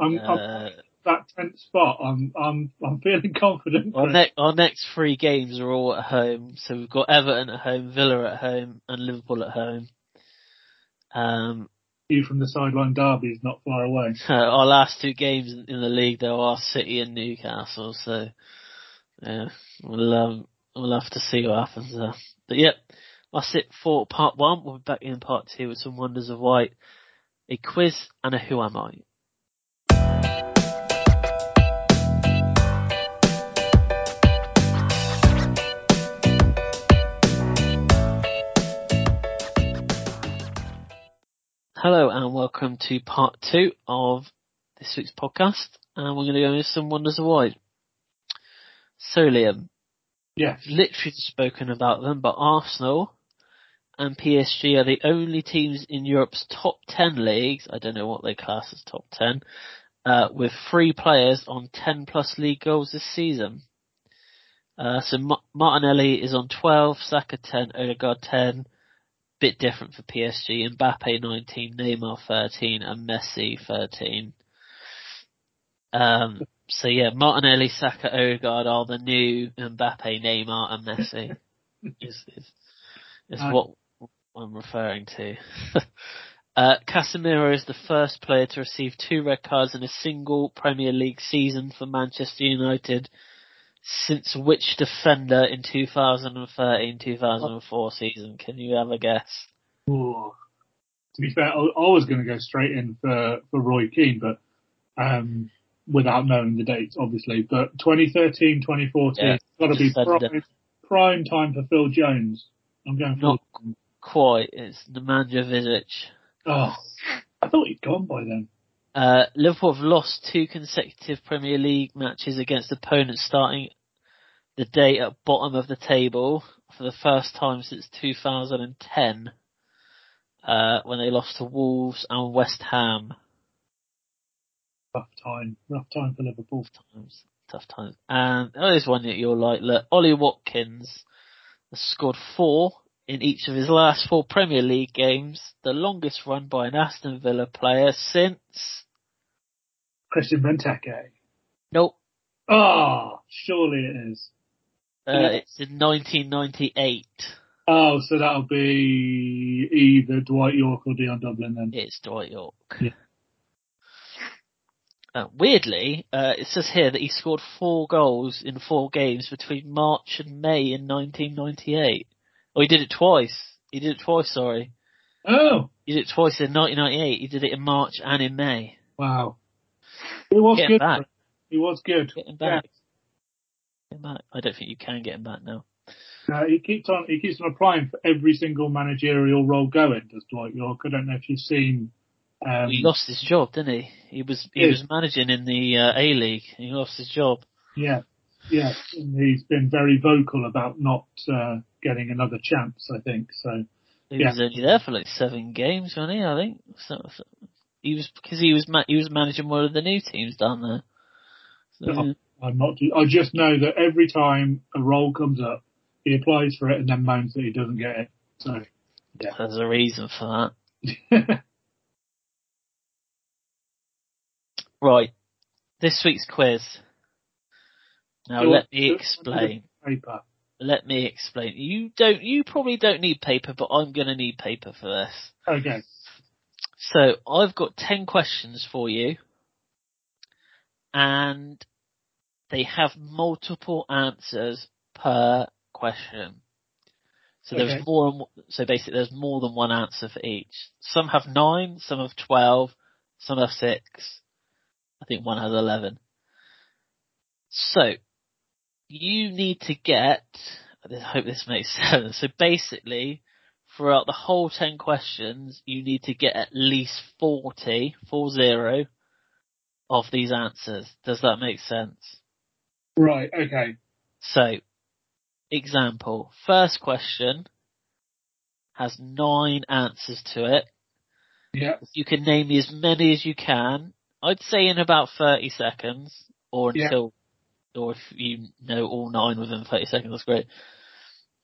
I'm, I'm Uh, that tenth spot. I'm I'm I'm feeling confident. our, ne- our next three games are all at home. So we've got Everton at home, Villa at home, and Liverpool at home. Um, you from the sideline derby is not far away. our last two games in the league though are City and Newcastle, so yeah, we'll um, we'll have to see what happens there. But yep, that's it for part one. We'll be back in part two with some wonders of white, a quiz and a who am I. Hello and welcome to part two of this week's podcast, and we're going to go into some wonders of white. So Liam, yeah, literally spoken about them, but Arsenal and PSG are the only teams in Europe's top 10 leagues, I don't know what they class as top 10, uh, with three players on 10 plus league goals this season. Uh, so Ma- Martinelli is on 12, Saka 10, Odegaard 10, bit different for PSG, Mbappe 19, Neymar 13, and Messi 13. Um, so yeah, Martinelli, Saka, Odegaard are the new Mbappe, Neymar, and Messi. is is, is what I'm referring to. uh, Casemiro is the first player to receive two red cards in a single Premier League season for Manchester United. Since which defender in 2013-2004 season? Can you have a guess? Ooh. To be fair, I, was going to go straight in for for Roy Keane, but um, without knowing the dates, obviously. But 2013, 2014, Yeah, got to be prime, prime time for Phil Jones. I'm going for. Not quite. It's Nemanja Vidic. Oh, I thought he'd gone by then. Uh, Liverpool have lost two consecutive Premier League matches against opponents starting the day at bottom of the table for the first time since 2010, uh, when they lost to Wolves and West Ham. Rough time, rough time for Liverpool. Times, tough times. And oh, there's one that you'll like. Look, Ollie Watkins has scored four in each of his last four Premier League games, the longest run by an Aston Villa player since. Christian Benteke. Nope. Oh, surely it is. Uh, it's in 1998. Oh, so that'll be either Dwight Yorke or Dion Dublin then. It's Dwight Yorke. Yeah. Uh, weirdly, uh, it says here that he scored four goals in four games between March and May in 1998. Oh, he did it twice. He did it twice, sorry. Oh, He did it twice in 1998. He did it in March and in May. wow. He was Get good. back. He was good. Get him back. Get him back. I don't think you can get him back now. Uh, he keeps on he keeps on applying for every single managerial role going. Does Dwight Yorke? I don't know if you've seen. Um, He lost his job, didn't he? He was he was managing in the uh, A League. He lost his job. Yeah, yeah. And he's been very vocal about not uh, getting another chance. I think so. He Yeah. was only there for like seven games, wasn't he? I think. So, so he was because he was ma- he was managing one of the new teams down there. So, Oh. I'm not. I just know that every time a role comes up, he applies for it and then moans that he doesn't get it. So there's a reason for that. Right. This week's quiz. Now on. let me explain. paper. Let me explain. You don't. You probably don't need paper, but I'm going to need paper for this. Okay. So I've got 10 questions for you and they have multiple answers per question. So Okay. there's more, so basically there's more than one answer for each. Some have nine, some have 12, some have six. I think one has 11. So you need to get, I hope this makes sense. So basically throughout the whole 10 questions, you need to get at least 40, four zero, of these answers. Does that make sense? Right. Okay. So, example, first question has nine answers to it. Yeah. You can name me as many as you can. I'd say in about 30 seconds or Yeah. until, or if you know all nine within 30 seconds, that's great.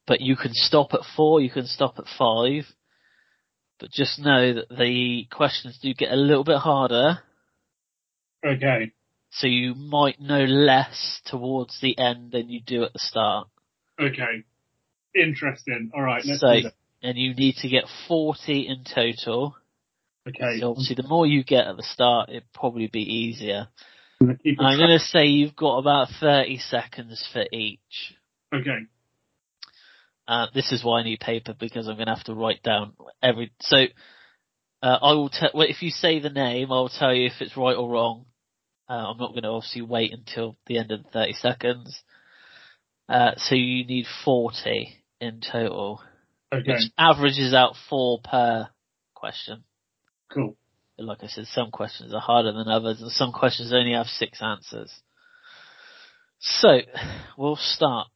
But you can stop at four, you can stop at five. But just know that the questions do get a little bit harder, Okay. So you might know less towards the end than you do at the start. Okay. Interesting. All right. Let's So, do that. and you need to get 40 in total. Okay. So obviously the more you get at the start, it'd probably be easier. I'm gonna I'm gonna say you've got about 30 seconds for each. Okay. Uh, this is why I need paper because I'm gonna have to write down every, so, uh, I will tell, well, if you say the name, I'll tell you if it's right or wrong. Uh, I'm not gonna obviously wait until the end of the 30 seconds. Uh, so you need 40 in total, Okay. which averages out four per question. Cool. But like I said, some questions are harder than others and some questions only have six answers. So, we'll start.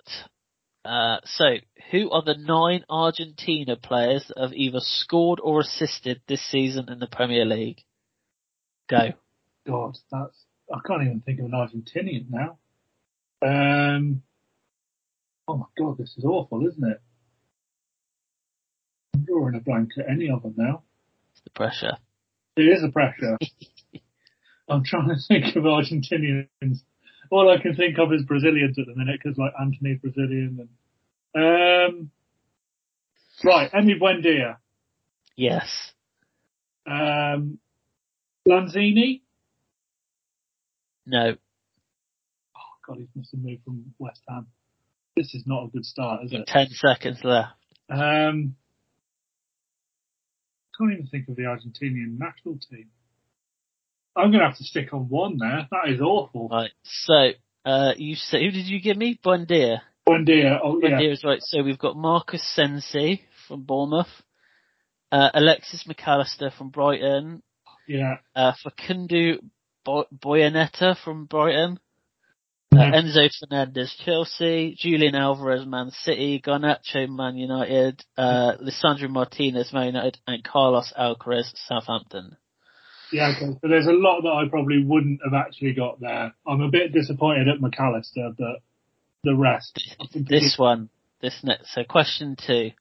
Uh, so, who are the nine Argentina players that have either scored or assisted this season in the Premier League? Go. God, that's. I can't even think of an Argentinian now. Um. Oh my God, this is awful, isn't it? I'm drawing a blank at any of them now. It's the pressure. It is a pressure. I'm trying to think of Argentinians. All I can think of is Brazilians at the minute because like Antony's Brazilian and um. Right, Emi Buendia, Yes. um, Lanzini. No. Oh God, he's must have moved from West Ham. This is not a good start, is it? Ten seconds left. Um, can't even think of the Argentinian national team. I'm going to have to stick on one there. That is awful. Right. So, uh, you say, who did you give me? Buendia. Buendia. Oh, yeah. Buendia is right. So we've got Marcus Sensi from Bournemouth, uh, Alexis McAllister from Brighton, Yeah. uh, Facundo Bo- Boyanetta from Brighton, uh, Enzo Fernandez Chelsea, Julian Alvarez Man City, Garnacho Man United, uh, Lisandro Martinez Man United, and Carlos Alcaraz Southampton. Yeah, okay. So there's a lot that I probably wouldn't have actually got there. I'm a bit disappointed at McAllister, but the rest. This one, this next, so question two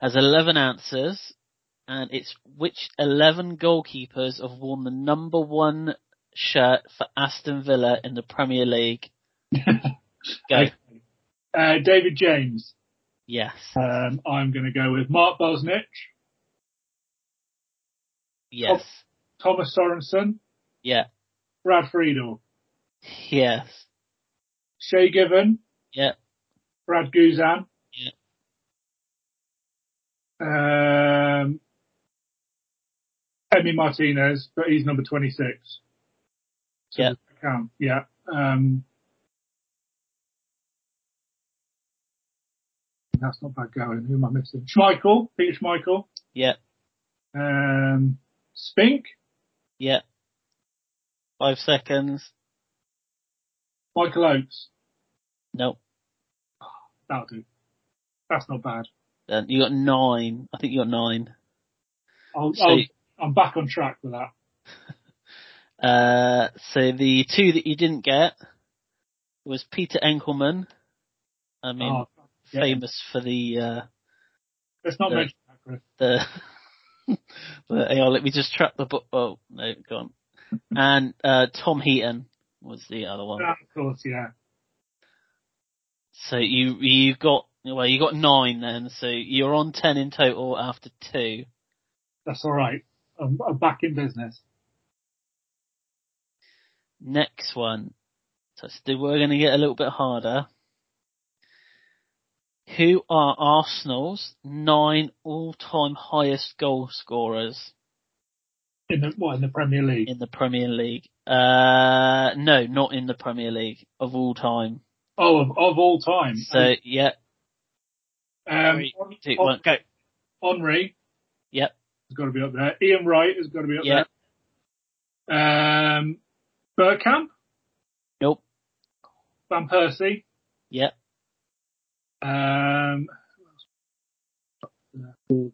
has 11 answers and it's which 11 goalkeepers have worn the number one shirt for Aston Villa in the Premier League? Go. uh, David James. Yes. Um, I'm going to go with Mark Bosnich, Yes. Thomas Sorensen, Yeah. Brad Friedel, Yes. Shay Given, Yeah. Brad Guzan. Yeah. Um, Emi Martinez, but he's number 26. So Yeah. count? Yeah. Um, that's not bad going. Who am I missing? Schmeichel, Peter Schmeichel. Yeah. Um, Spink, Yeah. Five seconds. Michael Oates. No. That'll do. That's not bad. Then you got nine. I think you got nine. I'll, So- I'll, I'm back on track with that. Uh, so the two that you didn't get was Peter Enckelman. I mean, oh, yeah. famous for the uh, let's not the- mention that, the. but hang on, let me just track the book. Oh no, go on. And uh, Tom Heaton was the other one. Ah, of course, yeah. So you you got well, you got nine then. So you're on ten in total after two. That's all right. I'm, I'm back in business. Next one. So still we're going to get a little bit harder. Who are Arsenal's nine all-time highest goal scorers In the what in the Premier League? in the Premier League? Uh, no, not in the Premier League of all time. Oh, of, of all time. So yeah, um, three, two, one, go. Henry Yep, has got to be up there. Ian Wright has got to be up Yeah. there. Um, Bergkamp, nope, Van Persie. yep. Um, who else? Called,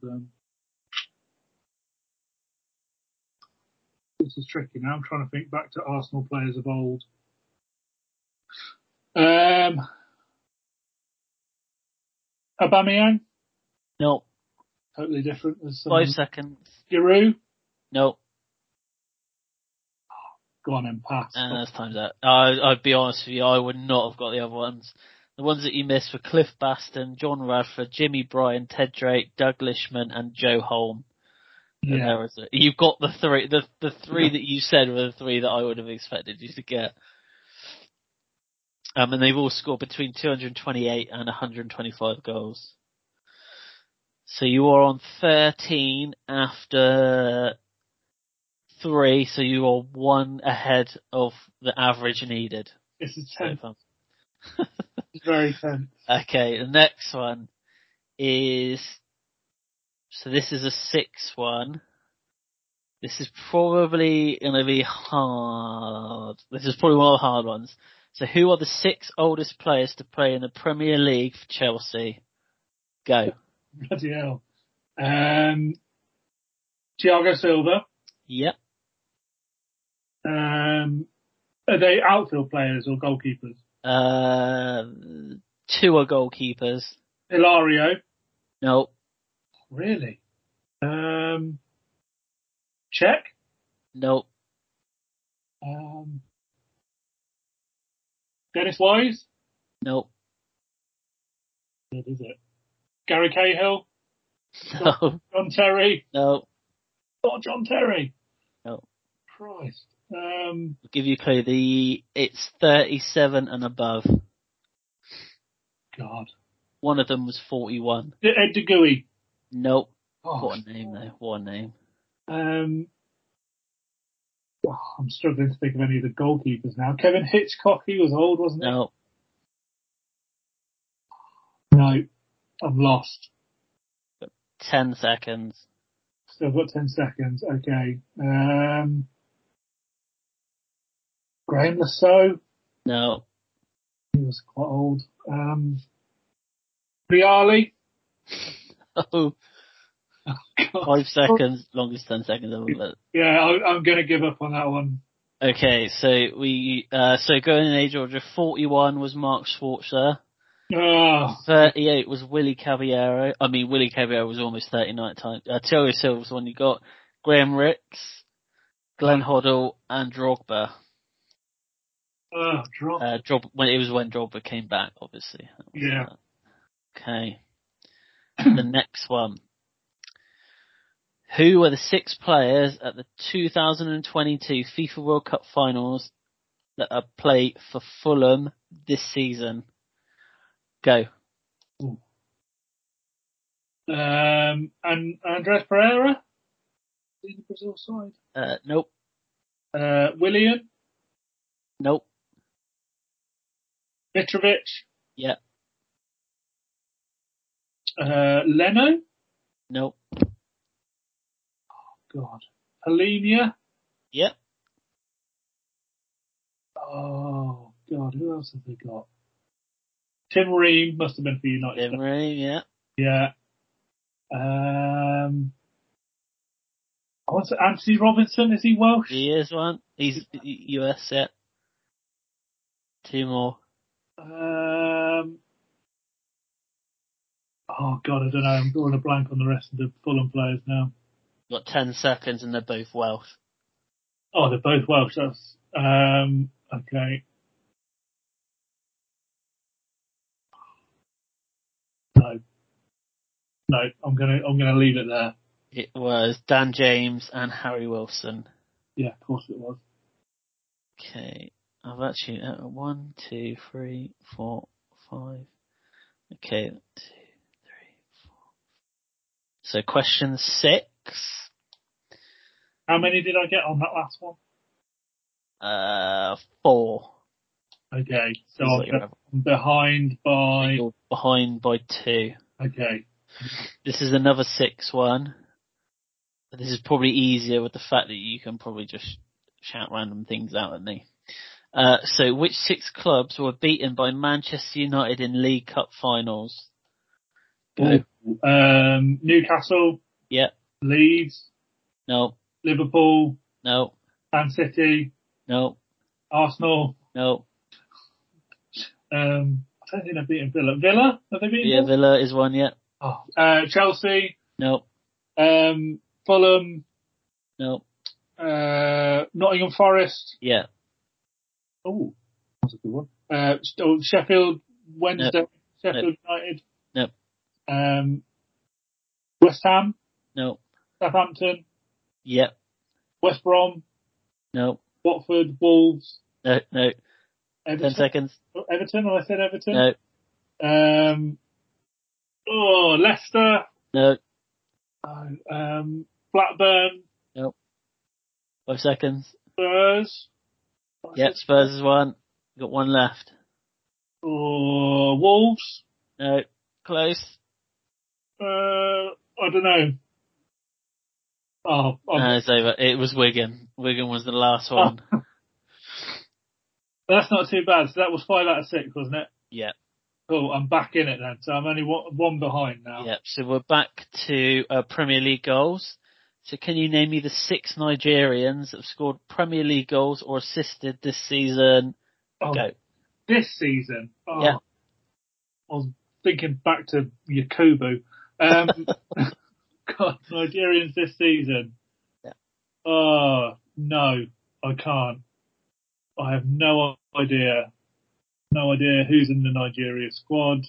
this is tricky now. I'm trying to think back to Arsenal players of old. Um, Aubameyang, Nope. Totally different. Some Five seconds. Giroud. Nope. Go on and pass. And that's time's out. I, I'd be honest with you, I would not have got the other ones. The ones that you missed were Cliff Bastin, John Radford, Jimmy Bryan, Ted Drake, Doug Lishman, and Joe Hulme. And yeah. You've got the three. The the three that you said were the three that I would have expected you to get. Um, and they've all scored between 228 and 125 goals. So you are on 13 after three, so you are one ahead of the average needed. This is So tense. It's very tense. Okay, the next one is, so this is a six one. This is probably gonna be hard. This is probably one of the hard ones. So who are the six oldest players to play in the Premier League for Chelsea? Go. Bloody hell. Um, Thiago Silva. Yep. Um, are they outfield players or goalkeepers? Uh, two are goalkeepers. Ilario. No. Really? Um, Cech. No. Um, Dennis Wise. No. What is it? Gary Cahill. No. John Terry. No. Oh, John Terry. No. Christ. Um, I'll give you a clue. The, it's 37 and above. God. One of them was 41. Ed de Goey. Nope. Oh, What a name though. What a name. Um, oh, I'm struggling to think of any of the goalkeepers now. Kevin Hitchcock, he was old, wasn't he? No. No, I'm lost. 10 seconds. Still got 10 seconds. Okay. Um, Graham Le Saux, No. he was quite old. Um, Riali. Oh, five seconds. Longest 10 seconds ever. Yeah, I, I'm going to give up on that one. Okay, so we, uh, so going in age order, 41 was Mark Schwarzer, Oh, 38 was Willie Caballero, I mean Willie Caballero was almost 39 at the time, uh, Thiago Silva was the one you got, Graham Rix, Glenn Hoddle, and Drogba. oh, drop. Uh, Drogba, when it was when Drogba came back, obviously. Yeah. uh, Okay. the next one. Who were the six players at the 2022 FIFA World Cup finals that are played for Fulham this season? Go. Um, and Andreas Pereira. In the Brazil side. Uh, nope. Uh, Willian. Nope. Mitrovic. Yep. Uh, Leno. Nope. Oh God. Palhinha. Yep. Oh, God. Who else have they got? Tim Ream must have been for United. Emery, yeah. Yeah. Um, I want to Antonee Robinson. Is he Welsh? He is one. He's US yeah. Two more. Um, oh God, I don't know. I'm drawing a blank on the rest of the Fulham players now. Got ten seconds and they're both Welsh. Oh, they're both Welsh. That's um, okay. No, no. I'm gonna I'm gonna leave it there. It was Dan James and Harry Wilson. Yeah, of course it was. Okay. I've actually, uh, one, two, three, four, five. Okay, two, three, four. So question six. How many did I get on that last one? Uh, four. Okay, so Sounds like I'm behind by. You're behind by two. Okay, This is another six one. But this is probably easier with the fact that you can probably just shout random things out at me. Uh, so which six clubs were beaten by Manchester United in League Cup finals? Go. um, Newcastle, Yep. Leeds, No. Liverpool, No. Man City, No. Arsenal. No. Um, I don't think they've beaten Villa. Villa? Have they beaten Yeah, Villa? Villa is one yet. Oh, uh, Chelsea, No. um, Fulham, No. uh, Nottingham Forest. Yeah. Oh, that's a good one. Uh, oh, Sheffield Wednesday, Sheffield United. Nope. Um, West Ham, No. Southampton, Yep. West Brom, No. Watford, Wolves, No. No. Ten Everton. seconds. Everton, have I said Everton? No. Um, oh, Leicester, No. uh, um, Blackburn, Nope. Five seconds. Spurs. Yep. Spurs is one. Got one left. Or Wolves. No. Close. Uh, I don't know. Oh, I'm- No, it's over. It was Wigan. Wigan was the last one. that's not too bad. So that was five out of six, wasn't it? Yeah. Cool. I'm back in it then. So I'm only one, one behind now. Yep. So we're back to uh, Premier League goals. So can you name me the six Nigerians that have scored Premier League goals or assisted this season? Oh, Go. this season. Oh, Yeah. I was thinking back to Yakubu. Um, God, Nigerians this season. Yeah. Oh, no, I can't. I have no idea. No idea who's in the Nigeria squad.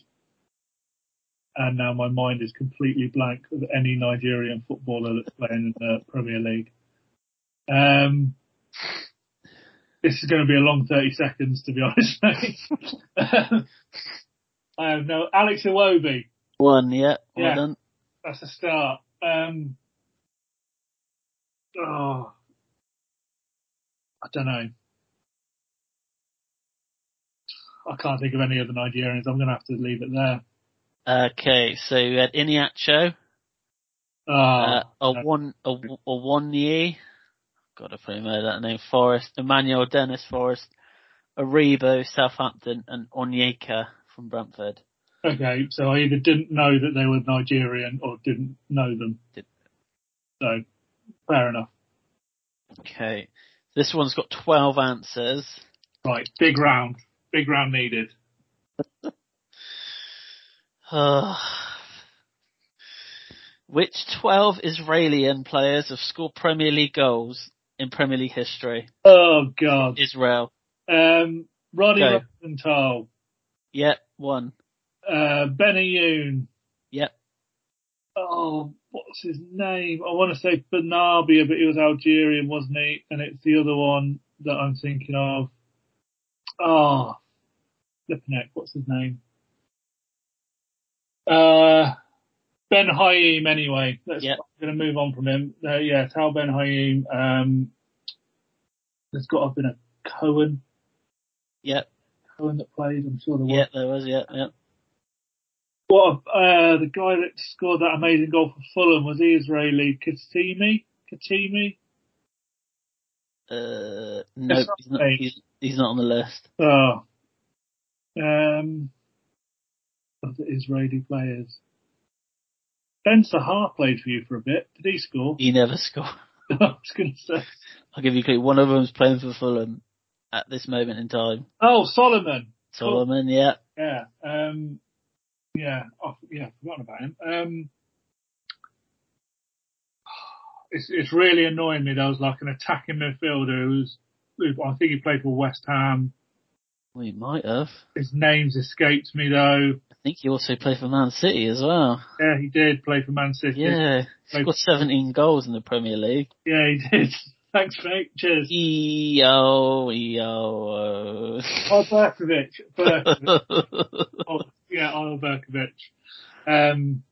And now my mind is completely blank of any Nigerian footballer that's playing in the Premier League. Um, this is going to be a long 30 seconds, to be honest. I have no, Alex Iwobi. One. Yeah. Well Yeah. done. That's a start. Um, oh, I don't know. I can't think of any other Nigerians. I'm going to have to leave it there. Okay. So we had Iheanacho, Ah, uh, a one, a, a one year. God, I probably know that name. Forest, Emmanuel Dennis Forest, Aribo, Southampton, and Onyeka from Brentford. okay. So I either didn't know that they were Nigerian or didn't know them. Did- So, fair enough. Okay. This one's got 12 answers. Right. Big round. Big round needed. Which 12 Israeli players have scored Premier League goals in Premier League history? Oh God. Israel. Um, Ronnie Go. Rosenthal, Yep, one. uh, Benayoun. Yep. Oh, what's his name? I want to say Benabia, but he was Algerian, wasn't he? And it's the other one that I'm thinking of. Oh, flipping heck, what's his name? Uh, Ben Haim anyway. Let's, Yep. I'm going to move on from him. Uh, yeah, Tal Ben Haim. Um, there's got to have been a Cohen, Yep. Cohen that played. I'm sure there was. Yep, there was, yep, yep. What uh, the guy that scored that amazing goal for Fulham was he Israeli? Katimi? Katimi? Uh, no, he's not, he's, he's not on the list. Oh. Um, Israeli players. Spencer Hart played for you for a bit. Did he score? He never scored. I was going to say. I'll give you a clue. One of them's playing for Fulham at this moment in time. Oh, Solomon. Solomon, yeah. Yeah. Um, yeah. Oh, yeah. Forgotten about him. Um, it's it's really annoying me. There was like an attacking midfielder who's who I think he played for West Ham. We might have. His name's escaped me though. I think he also played for Man City as well. Yeah, he did play for Man City. Yeah, he scored 17 goals in the Premier League. Yeah, he did. Thanks, mate. Cheers. E-O, E-O. Oh, Berkovic. Berkovic. oh, yeah, Eyal Berkovic. Um,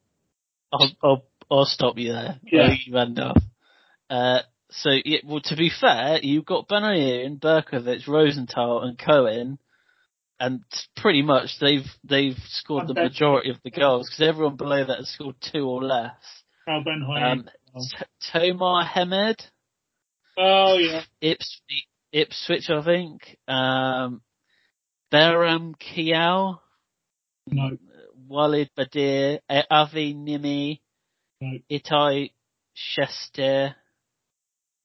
I'll, I'll, I'll stop you there. Yeah. I'll you end off. Uh, so, yeah, well, to be fair, you've got Benayoun, Berkovic, Rosenthal, and Cohen, and pretty much they've they've scored the majority of the goals because everyone below that has scored two or less. Al Ben Um, T- Tomar Hemed, oh, yeah. Ips- Ipswich, I think. Um, Beram Kiao, No, Walid Badir, uh, Avi Nimi, no, Itai Shester.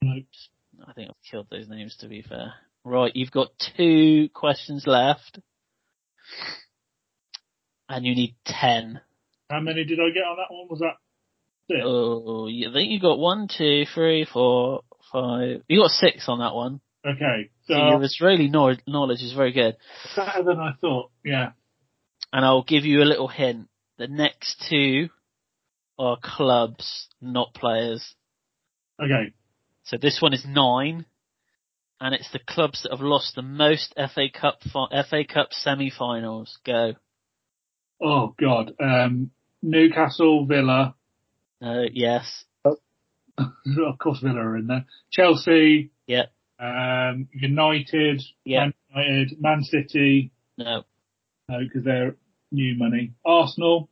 I think I've killed those names to be fair. Right, you've got two questions left. And you need ten. How many did I get on that one? Was that six? Oh, you- I think you got one, two, three, four, five. You got six on that one. Okay. So, So your Israeli knowledge is very good. better than I thought. Yeah. And I'll give you a little hint. The next two are clubs, not players. Okay. So this one is nine, and it's the clubs that have lost the most FA Cup FA Cup semi-finals. Go. Oh, God. Um, Newcastle, Villa. No, yes, of course, Villa are in there. Chelsea, yeah, um, United, Yeah. Man United, Man City, no, no, because they're new money. Arsenal.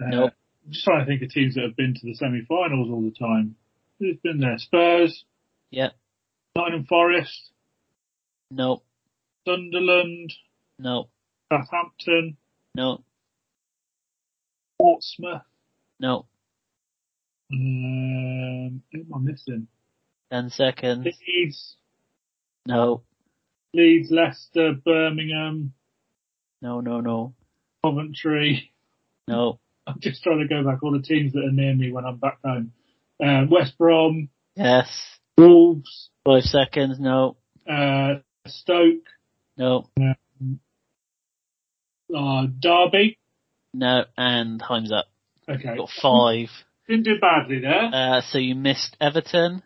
Uh, Nope. I'm just trying to think of teams that have been to the semi-finals all the time. Who's been there? Spurs, yeah, Nottingham Forest, no, Sunderland, no, Southampton, no, Portsmouth. no. Um, who am I missing? Ten seconds. Leeds, No, Leeds, Leicester, Birmingham, no, no, no, Coventry. no. I'm just trying to go back all the teams that are near me when I'm back home. Um, West Brom, Yes. Wolves, Five seconds. No, uh, Stoke, no, uh, Derby. no. And time's up. Okay. Got five. Didn't do badly there. Uh, so you missed Everton,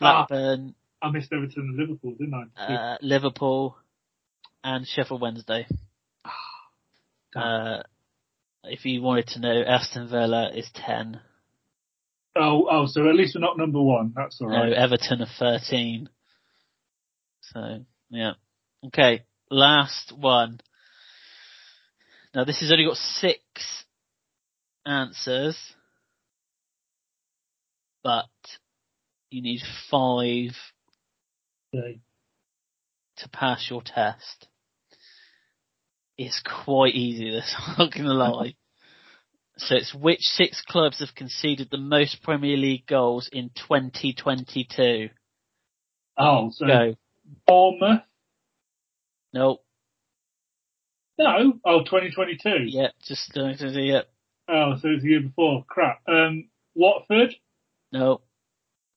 Ah. Blackburn, I missed Everton and Liverpool, didn't I? uh, Liverpool, and Sheffield Wednesday. Uh, if you wanted to know, Aston Villa is 10. Oh, oh, so at least we're not number one. That's all right. No. Everton are 13. So, yeah. Okay, last one. Now this has only got six answers, but you need five Okay. to pass your test. It's quite easy this, I'm not gonna lie. So it's which six clubs have conceded the most Premier League goals in 2022? Oh, so Go. Bournemouth. Nope. No. Oh, 2022. Yeah, just do it. Oh, so it's the year before. Crap. Um, Watford. No.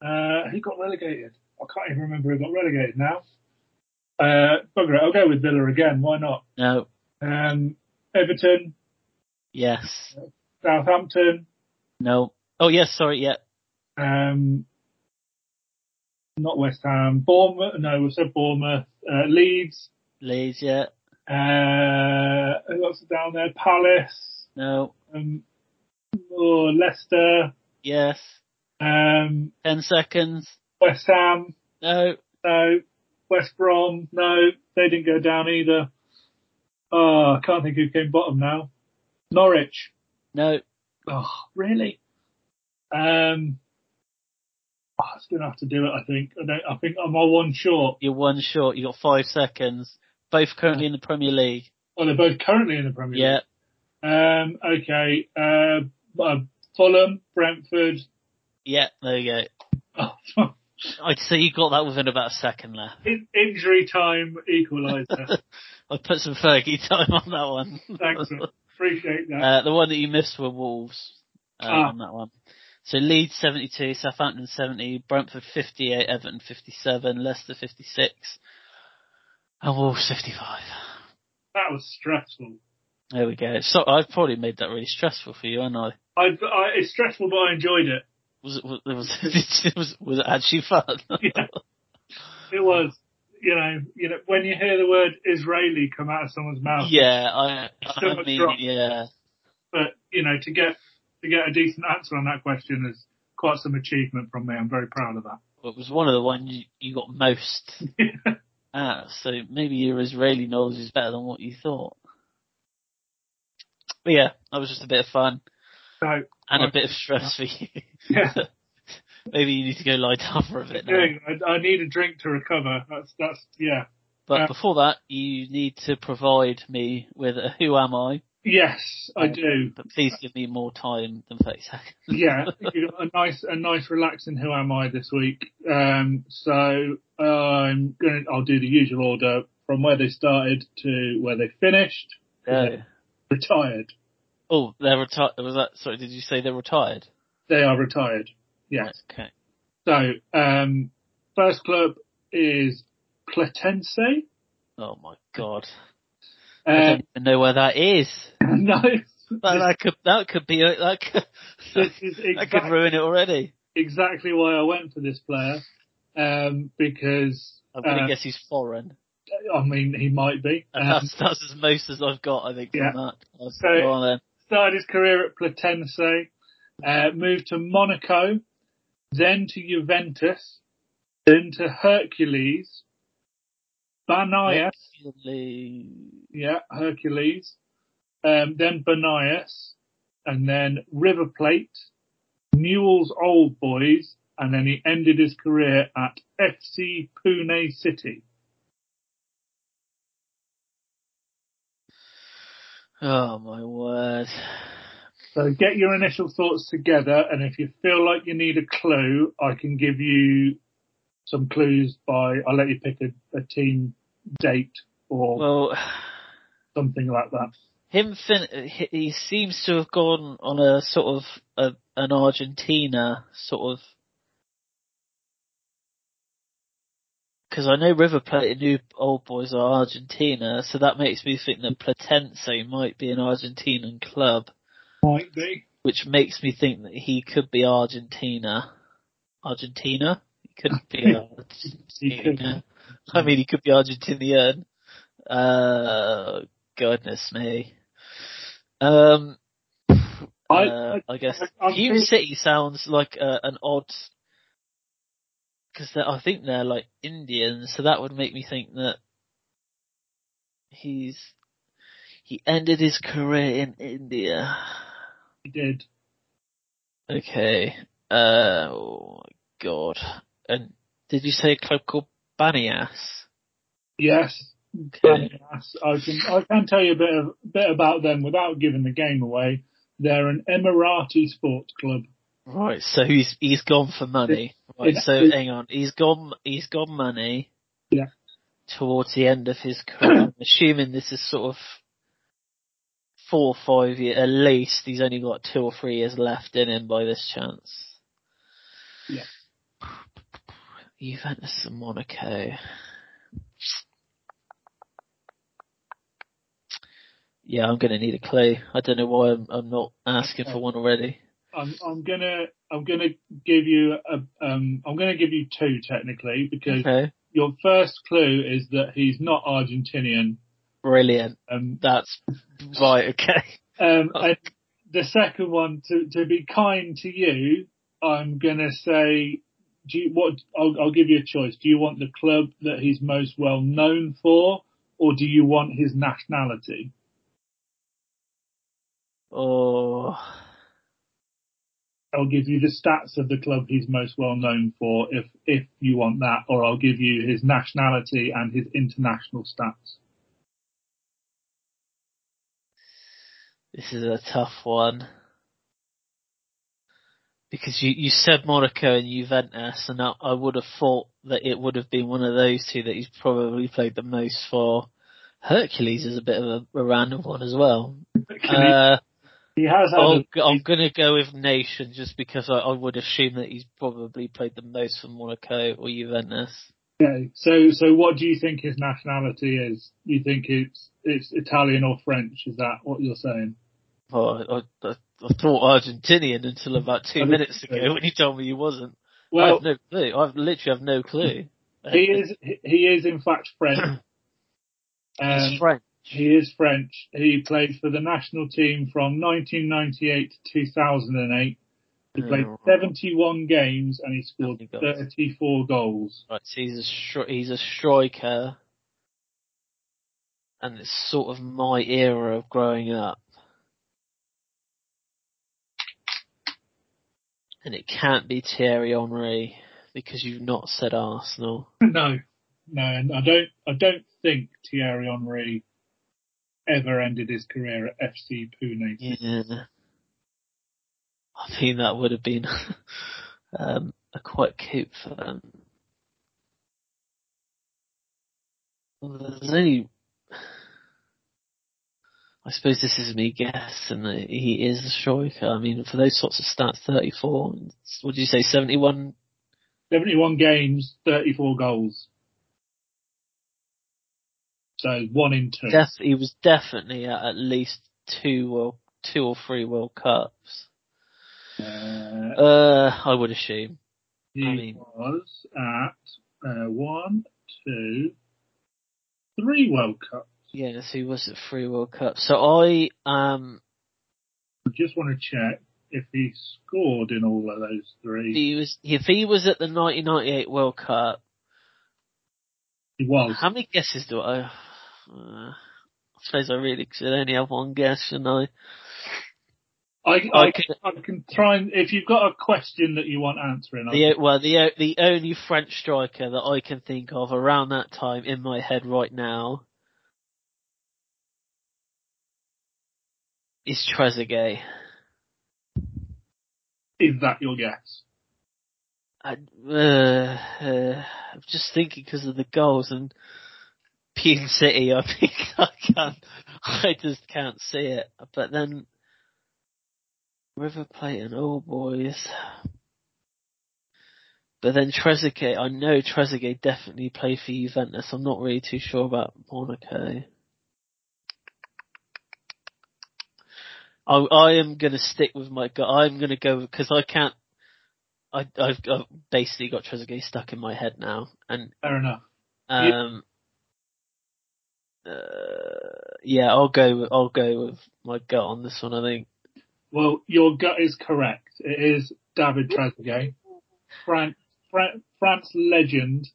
Uh, who got relegated? I can't even remember who got relegated now. Uh, bugger it. I'll go with Villa again. Why not? No. Um, Everton, Yes. Southampton, No. Oh yes, sorry, yeah. um, not West Ham, Bournemouth. No, we said Bournemouth. Uh, Leeds. Leeds, yeah. Uh, who else down there? Palace. No. Um, oh, Leicester. Yes. Um, Ten seconds. West Ham. No. No. West Brom. No, they didn't go down either. Oh, I can't think who came bottom now. Norwich. No. Oh, really? Um, oh, I was gonna have to do it. I think. I don't. I think I'm all one short. You're one short. You got five seconds. Both currently in the Premier League. Oh, they're both currently in the Premier League. Yeah. Um, okay. Uh, uh, Fulham, Brentford. Yeah, there you Oh, go. I'd say you got that within about a second left. in- injury time equaliser. I put some Fergie time on that one. Thanks. Appreciate that. Uh, the one that you missed were Wolves uh, Ah. on that one. So Leeds 72, Southampton 70, Brentford 58, Everton 57, Leicester 56, and Wolves 55. that was stressful. There we go. So I've probably made that really stressful for you, haven't I? I, I, it's stressful, but I enjoyed it. Was it was was, was, was it actually fun? Yeah. It was, you know, you know, when you hear the word Israeli come out of someone's mouth, yeah, I, I mean, yeah. but you know, to get to get a decent answer on that question is quite some achievement from me. I'm very proud of that. It was one of the ones you, you got most at, ah, so maybe your Israeli knowledge is better than what you thought. But yeah, that was just a bit of fun so, and a bit of stress for you. yeah, maybe you need to go lie down for a bit now. I, I need a drink to recover. That's that's yeah. But Uh, before that, you need to provide me with a who am I, Yes, I do. but please give me more time than 30 seconds. yeah, a nice, a nice, relaxing. Who am I this week? Um, so I'm gonna, I'll do the usual order from where they started to where they finished. Go. Retired. Oh, they're retired. Was that, sorry, did you say they're retired? They are retired. Yes. Okay. So um, first club is Platense. Oh my god. I Uh, don't even know where that is. no, That, that could, that could be, a- that could, this is that could ruin it already. exactly why I went for this player. Um, because I'm gonna Uh, guess he's foreign. I mean he might be. Um, that's, that's as most as I've got, I think, yeah. from that. I'll So- started his career at Platense, uh, moved to Monaco, then to Juventus, then to Hercules, Banias, Actually, yeah, Hercules, um, then Banias, and then River Plate, Newell's Old Boys, and then he ended his career at FC Pune City. Oh my word. So get your initial thoughts together, and if you feel like you need a clue, I can give you some clues by, I'll let you pick a, a team date or Well, something like that. him fin- he, seems to have gone on a sort of a, an Argentina sort of because I know River Plate and Newell's Old Boys are Argentina, so that makes me think that Platense might be an Argentinian club, Might be. which makes me think that he could be Argentina. Argentina? He could be He could. Argentina. I mean, he could be Argentinian. Uh, goodness me. Um, I, uh, I guess I- I'm Pune City sounds like uh, an odd, because I think they're like Indian, so that would make me think that he's he ended his career in India. He did. Okay. Uh, oh my god. And did you say a club called Banias? Yes. Okay. Yes, I can, I can tell you a bit of, bit about them without giving the game away. They're an Emirati sports club. Right, so he's he's gone for money. Right, so hang on, he's gone he's gone money. Yeah. Towards the end of his career, I'm assuming this is sort of four or five years at least. He's only got two or three years left in him by this chance. Yeah. Juventus and Monaco. Yeah, I'm gonna need a clue. I don't know why I'm, I'm not asking for one already. I'm, I'm gonna, I'm gonna give you a, um, I'm gonna give you two technically because Okay. your first clue is that he's not Argentinian. Brilliant. Um, That's right, okay. um, and the second one, to, to be kind to you, I'm gonna say, do you, what, I'll, I'll give you a choice. Do you want the club that he's most well known for or do you want his nationality? Oh, I'll give you the stats of the club he's most well known for if, if you want that, or I'll give you his nationality and his international stats. This is a tough one. because you, you said Monaco and Juventus, and I, I would have thought that it would have been one of those two that he's probably played the most for. Hercules is a bit of a, a random one as well. Uh, he has had. I'll, a- I'm going to go with Nation just because I, I would assume that he's probably played the most for Monaco or Juventus. Okay, so so what do you think his nationality is? You think it's it's Italian or French? Is that what you're saying? Oh, I, I, I thought Argentinian until about two minutes ago when you told me he wasn't. Well, I have no clue. I literally have no clue. he is he is in fact French. Um, He's French. he is French. He played for the national team from 1998 to 2008. He played Oh. 71 games and he scored goals? 34 goals. Right, so he's a stri- he's a striker, and it's sort of my era of growing up. And it can't be Thierry Henry because you've not said Arsenal. No, no, and I don't I don't think Thierry Henry ever ended his career at FC Pune. Yeah. I think that would have been um, a quite cute for them. Well, There's only, I suppose this is me guessing that he is a striker. I mean, for those sorts of stats, 34, what did you say, 71? 71 games, 34 goals. So one in two. Def- he was definitely at at least two or two or three World Cups. Uh, Uh, I would assume. he I mean- was at uh, one, two, three World Cups. Yeah, so he was at three World Cups. So I, um, I just want to check if he scored in all of those three. he was if he was at the 1998 World Cup. He was. How many guesses do I? Uh, I suppose I really should only have one guess, shouldn't I? I, I I, can- I can try and, if you've got a question that you want answering, The well, the the only French striker that I can think of around that time in my head right now is Trezeguet. is that your guess? I, uh, uh, I'm just thinking because of the goals and Pune City. I think I can't. I just can't see it. But then River Plate and All Boys. But then Trezeguet, I know Trezeguet definitely played for Juventus. I'm not really too sure about Monaco. I, I am going to stick with my gut. I'm going to go because I can't. I, I've, I've basically got Trezeguet stuck in my head now, and Fair enough. um, uh, yeah, I'll go. With, I'll go with my gut on this one. I think. Well, your gut is correct. It is David Trezeguet, France, France legend,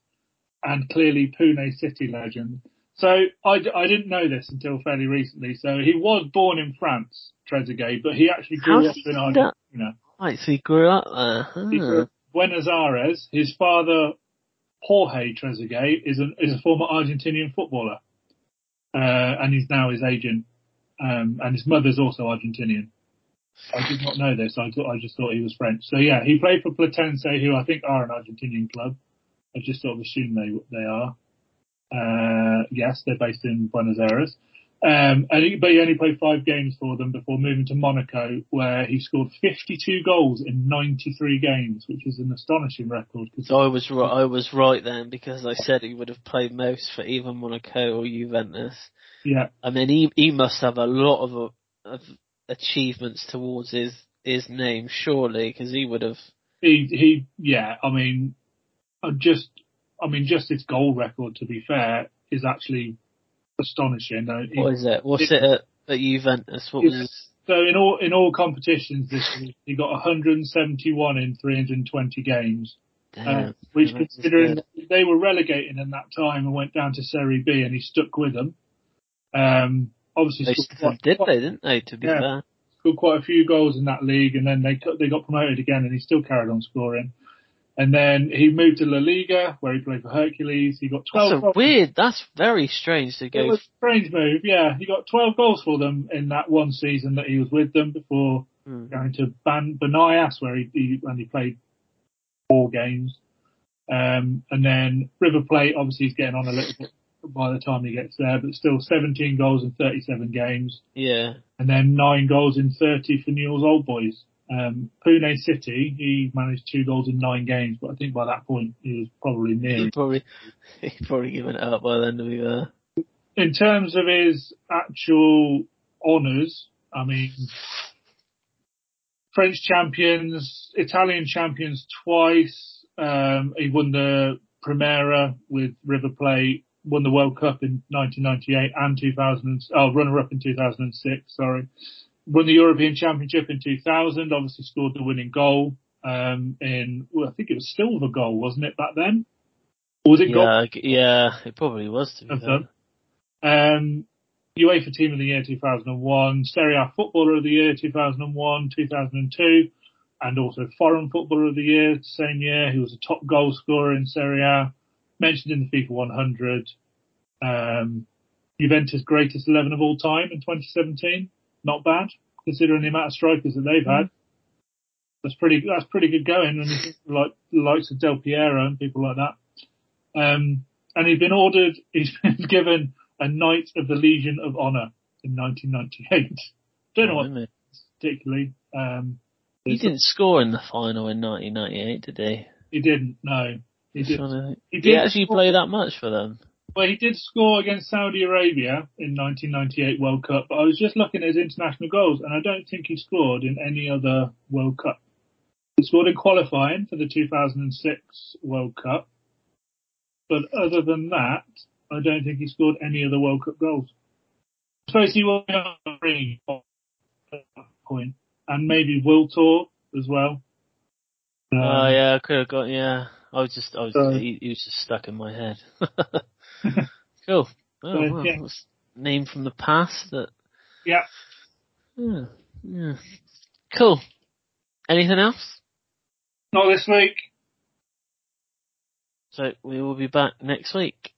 and clearly Pune City legend. So I didn't know this until fairly recently. So he was born in France, Trezeguet, but he actually grew did up in? Argentina. Right, so he grew up there. He Huh. grew up in Buenos Aires. His father, Jorge Trezeguet, is a is a former Argentinian footballer, uh, and he's now his agent. Um, and his mother's also Argentinian. I did not know this. I thought I just thought he was French. So yeah, he played for Platense, who I think are an Argentinian club. I just sort of assumed they they are. Uh, yes, they're based in Buenos Aires. Um, and he, but he only played five games for them before moving to Monaco, where he scored 52 goals in 93 games, which is an astonishing record. Cause I was right. I was right then because I said he would have played most for either Monaco or Juventus. yeah, I mean, he he must have a lot of of achievements towards his his name, surely, because he would have. he he yeah. I mean, I just I mean just his goal record. To be fair, is actually astonishing. Uh, What is it? What's it at, at Juventus? What was? So in all in all competitions this year, he got 171 in 320 games, uh, which considering they were relegating in that time and went down to Serie B, and he stuck with them. Um, obviously They quite, did quite, they? Didn't they? To be Yeah. fair. scored quite a few goals in that league, and then they they got promoted again, and he still carried on scoring. And then he moved to La Liga, where he played for Hercules. He got 12 That's goals. weird. That's very strange to It go. was a strange move, yeah. He got 12 goals for them in that one season that he was with them before Mm. going to Ban- Banias where he, he only played four games. Um, and then River Plate, obviously he's getting on a little bit by the time he gets there, but still 17 goals in 37 games. Yeah. And then nine goals in 30 for Newell's Old Boys. Um, Pune City, he managed two goals in nine games, but I think by that point he was probably near. He'd probably, he'd probably given it up by then to be there. in terms of his actual honours, I mean, French champions, Italian champions twice. Um, he won the Primera with River Plate, won the World Cup in 1998 and 2000. Oh, runner up in 2006. Sorry, won the European Championship in 2000. Obviously scored the winning goal. Um, in well, I think it was silver goal, wasn't it back then? Or was it gold? Yeah, g- yeah, it probably was to be That's fair. done. Um, UEFA Team of the Year 2001, Serie A Footballer of the Year 2001, 2002, and also Foreign Footballer of the Year same year. He was a top goal scorer in Serie A, mentioned in the FIFA 100. Um, Juventus greatest 11 of all time in 2017. Not bad, considering the amount of strikers that they've had. That's pretty, that's pretty good going when you think like the likes of Del Piero and people like that. Um, and he's been ordered, he's been given a Knight of the Legion of Honor in 1998. Don't know what particularly. Um, He didn't score in the final in 1998, did he? he didn't. No, he did. He Did he actually score- play that much for them? Well, he did score against Saudi Arabia in 1998 World Cup, but I was just looking at his international goals, and I don't think he scored in any other World Cup. He scored in qualifying for the 2006 World Cup, but other than that, I don't think he scored any other World Cup goals. I suppose he will be on the ring at that point, and maybe Wiltor as well. Um, oh yeah, I could have got, yeah. I was just, I was, So- he, he was just stuck in my head. cool. Oh, So, well, yeah. that was a name from the past that, yeah. yeah, yeah. Cool. Anything else? Not this week. So we will be back next week.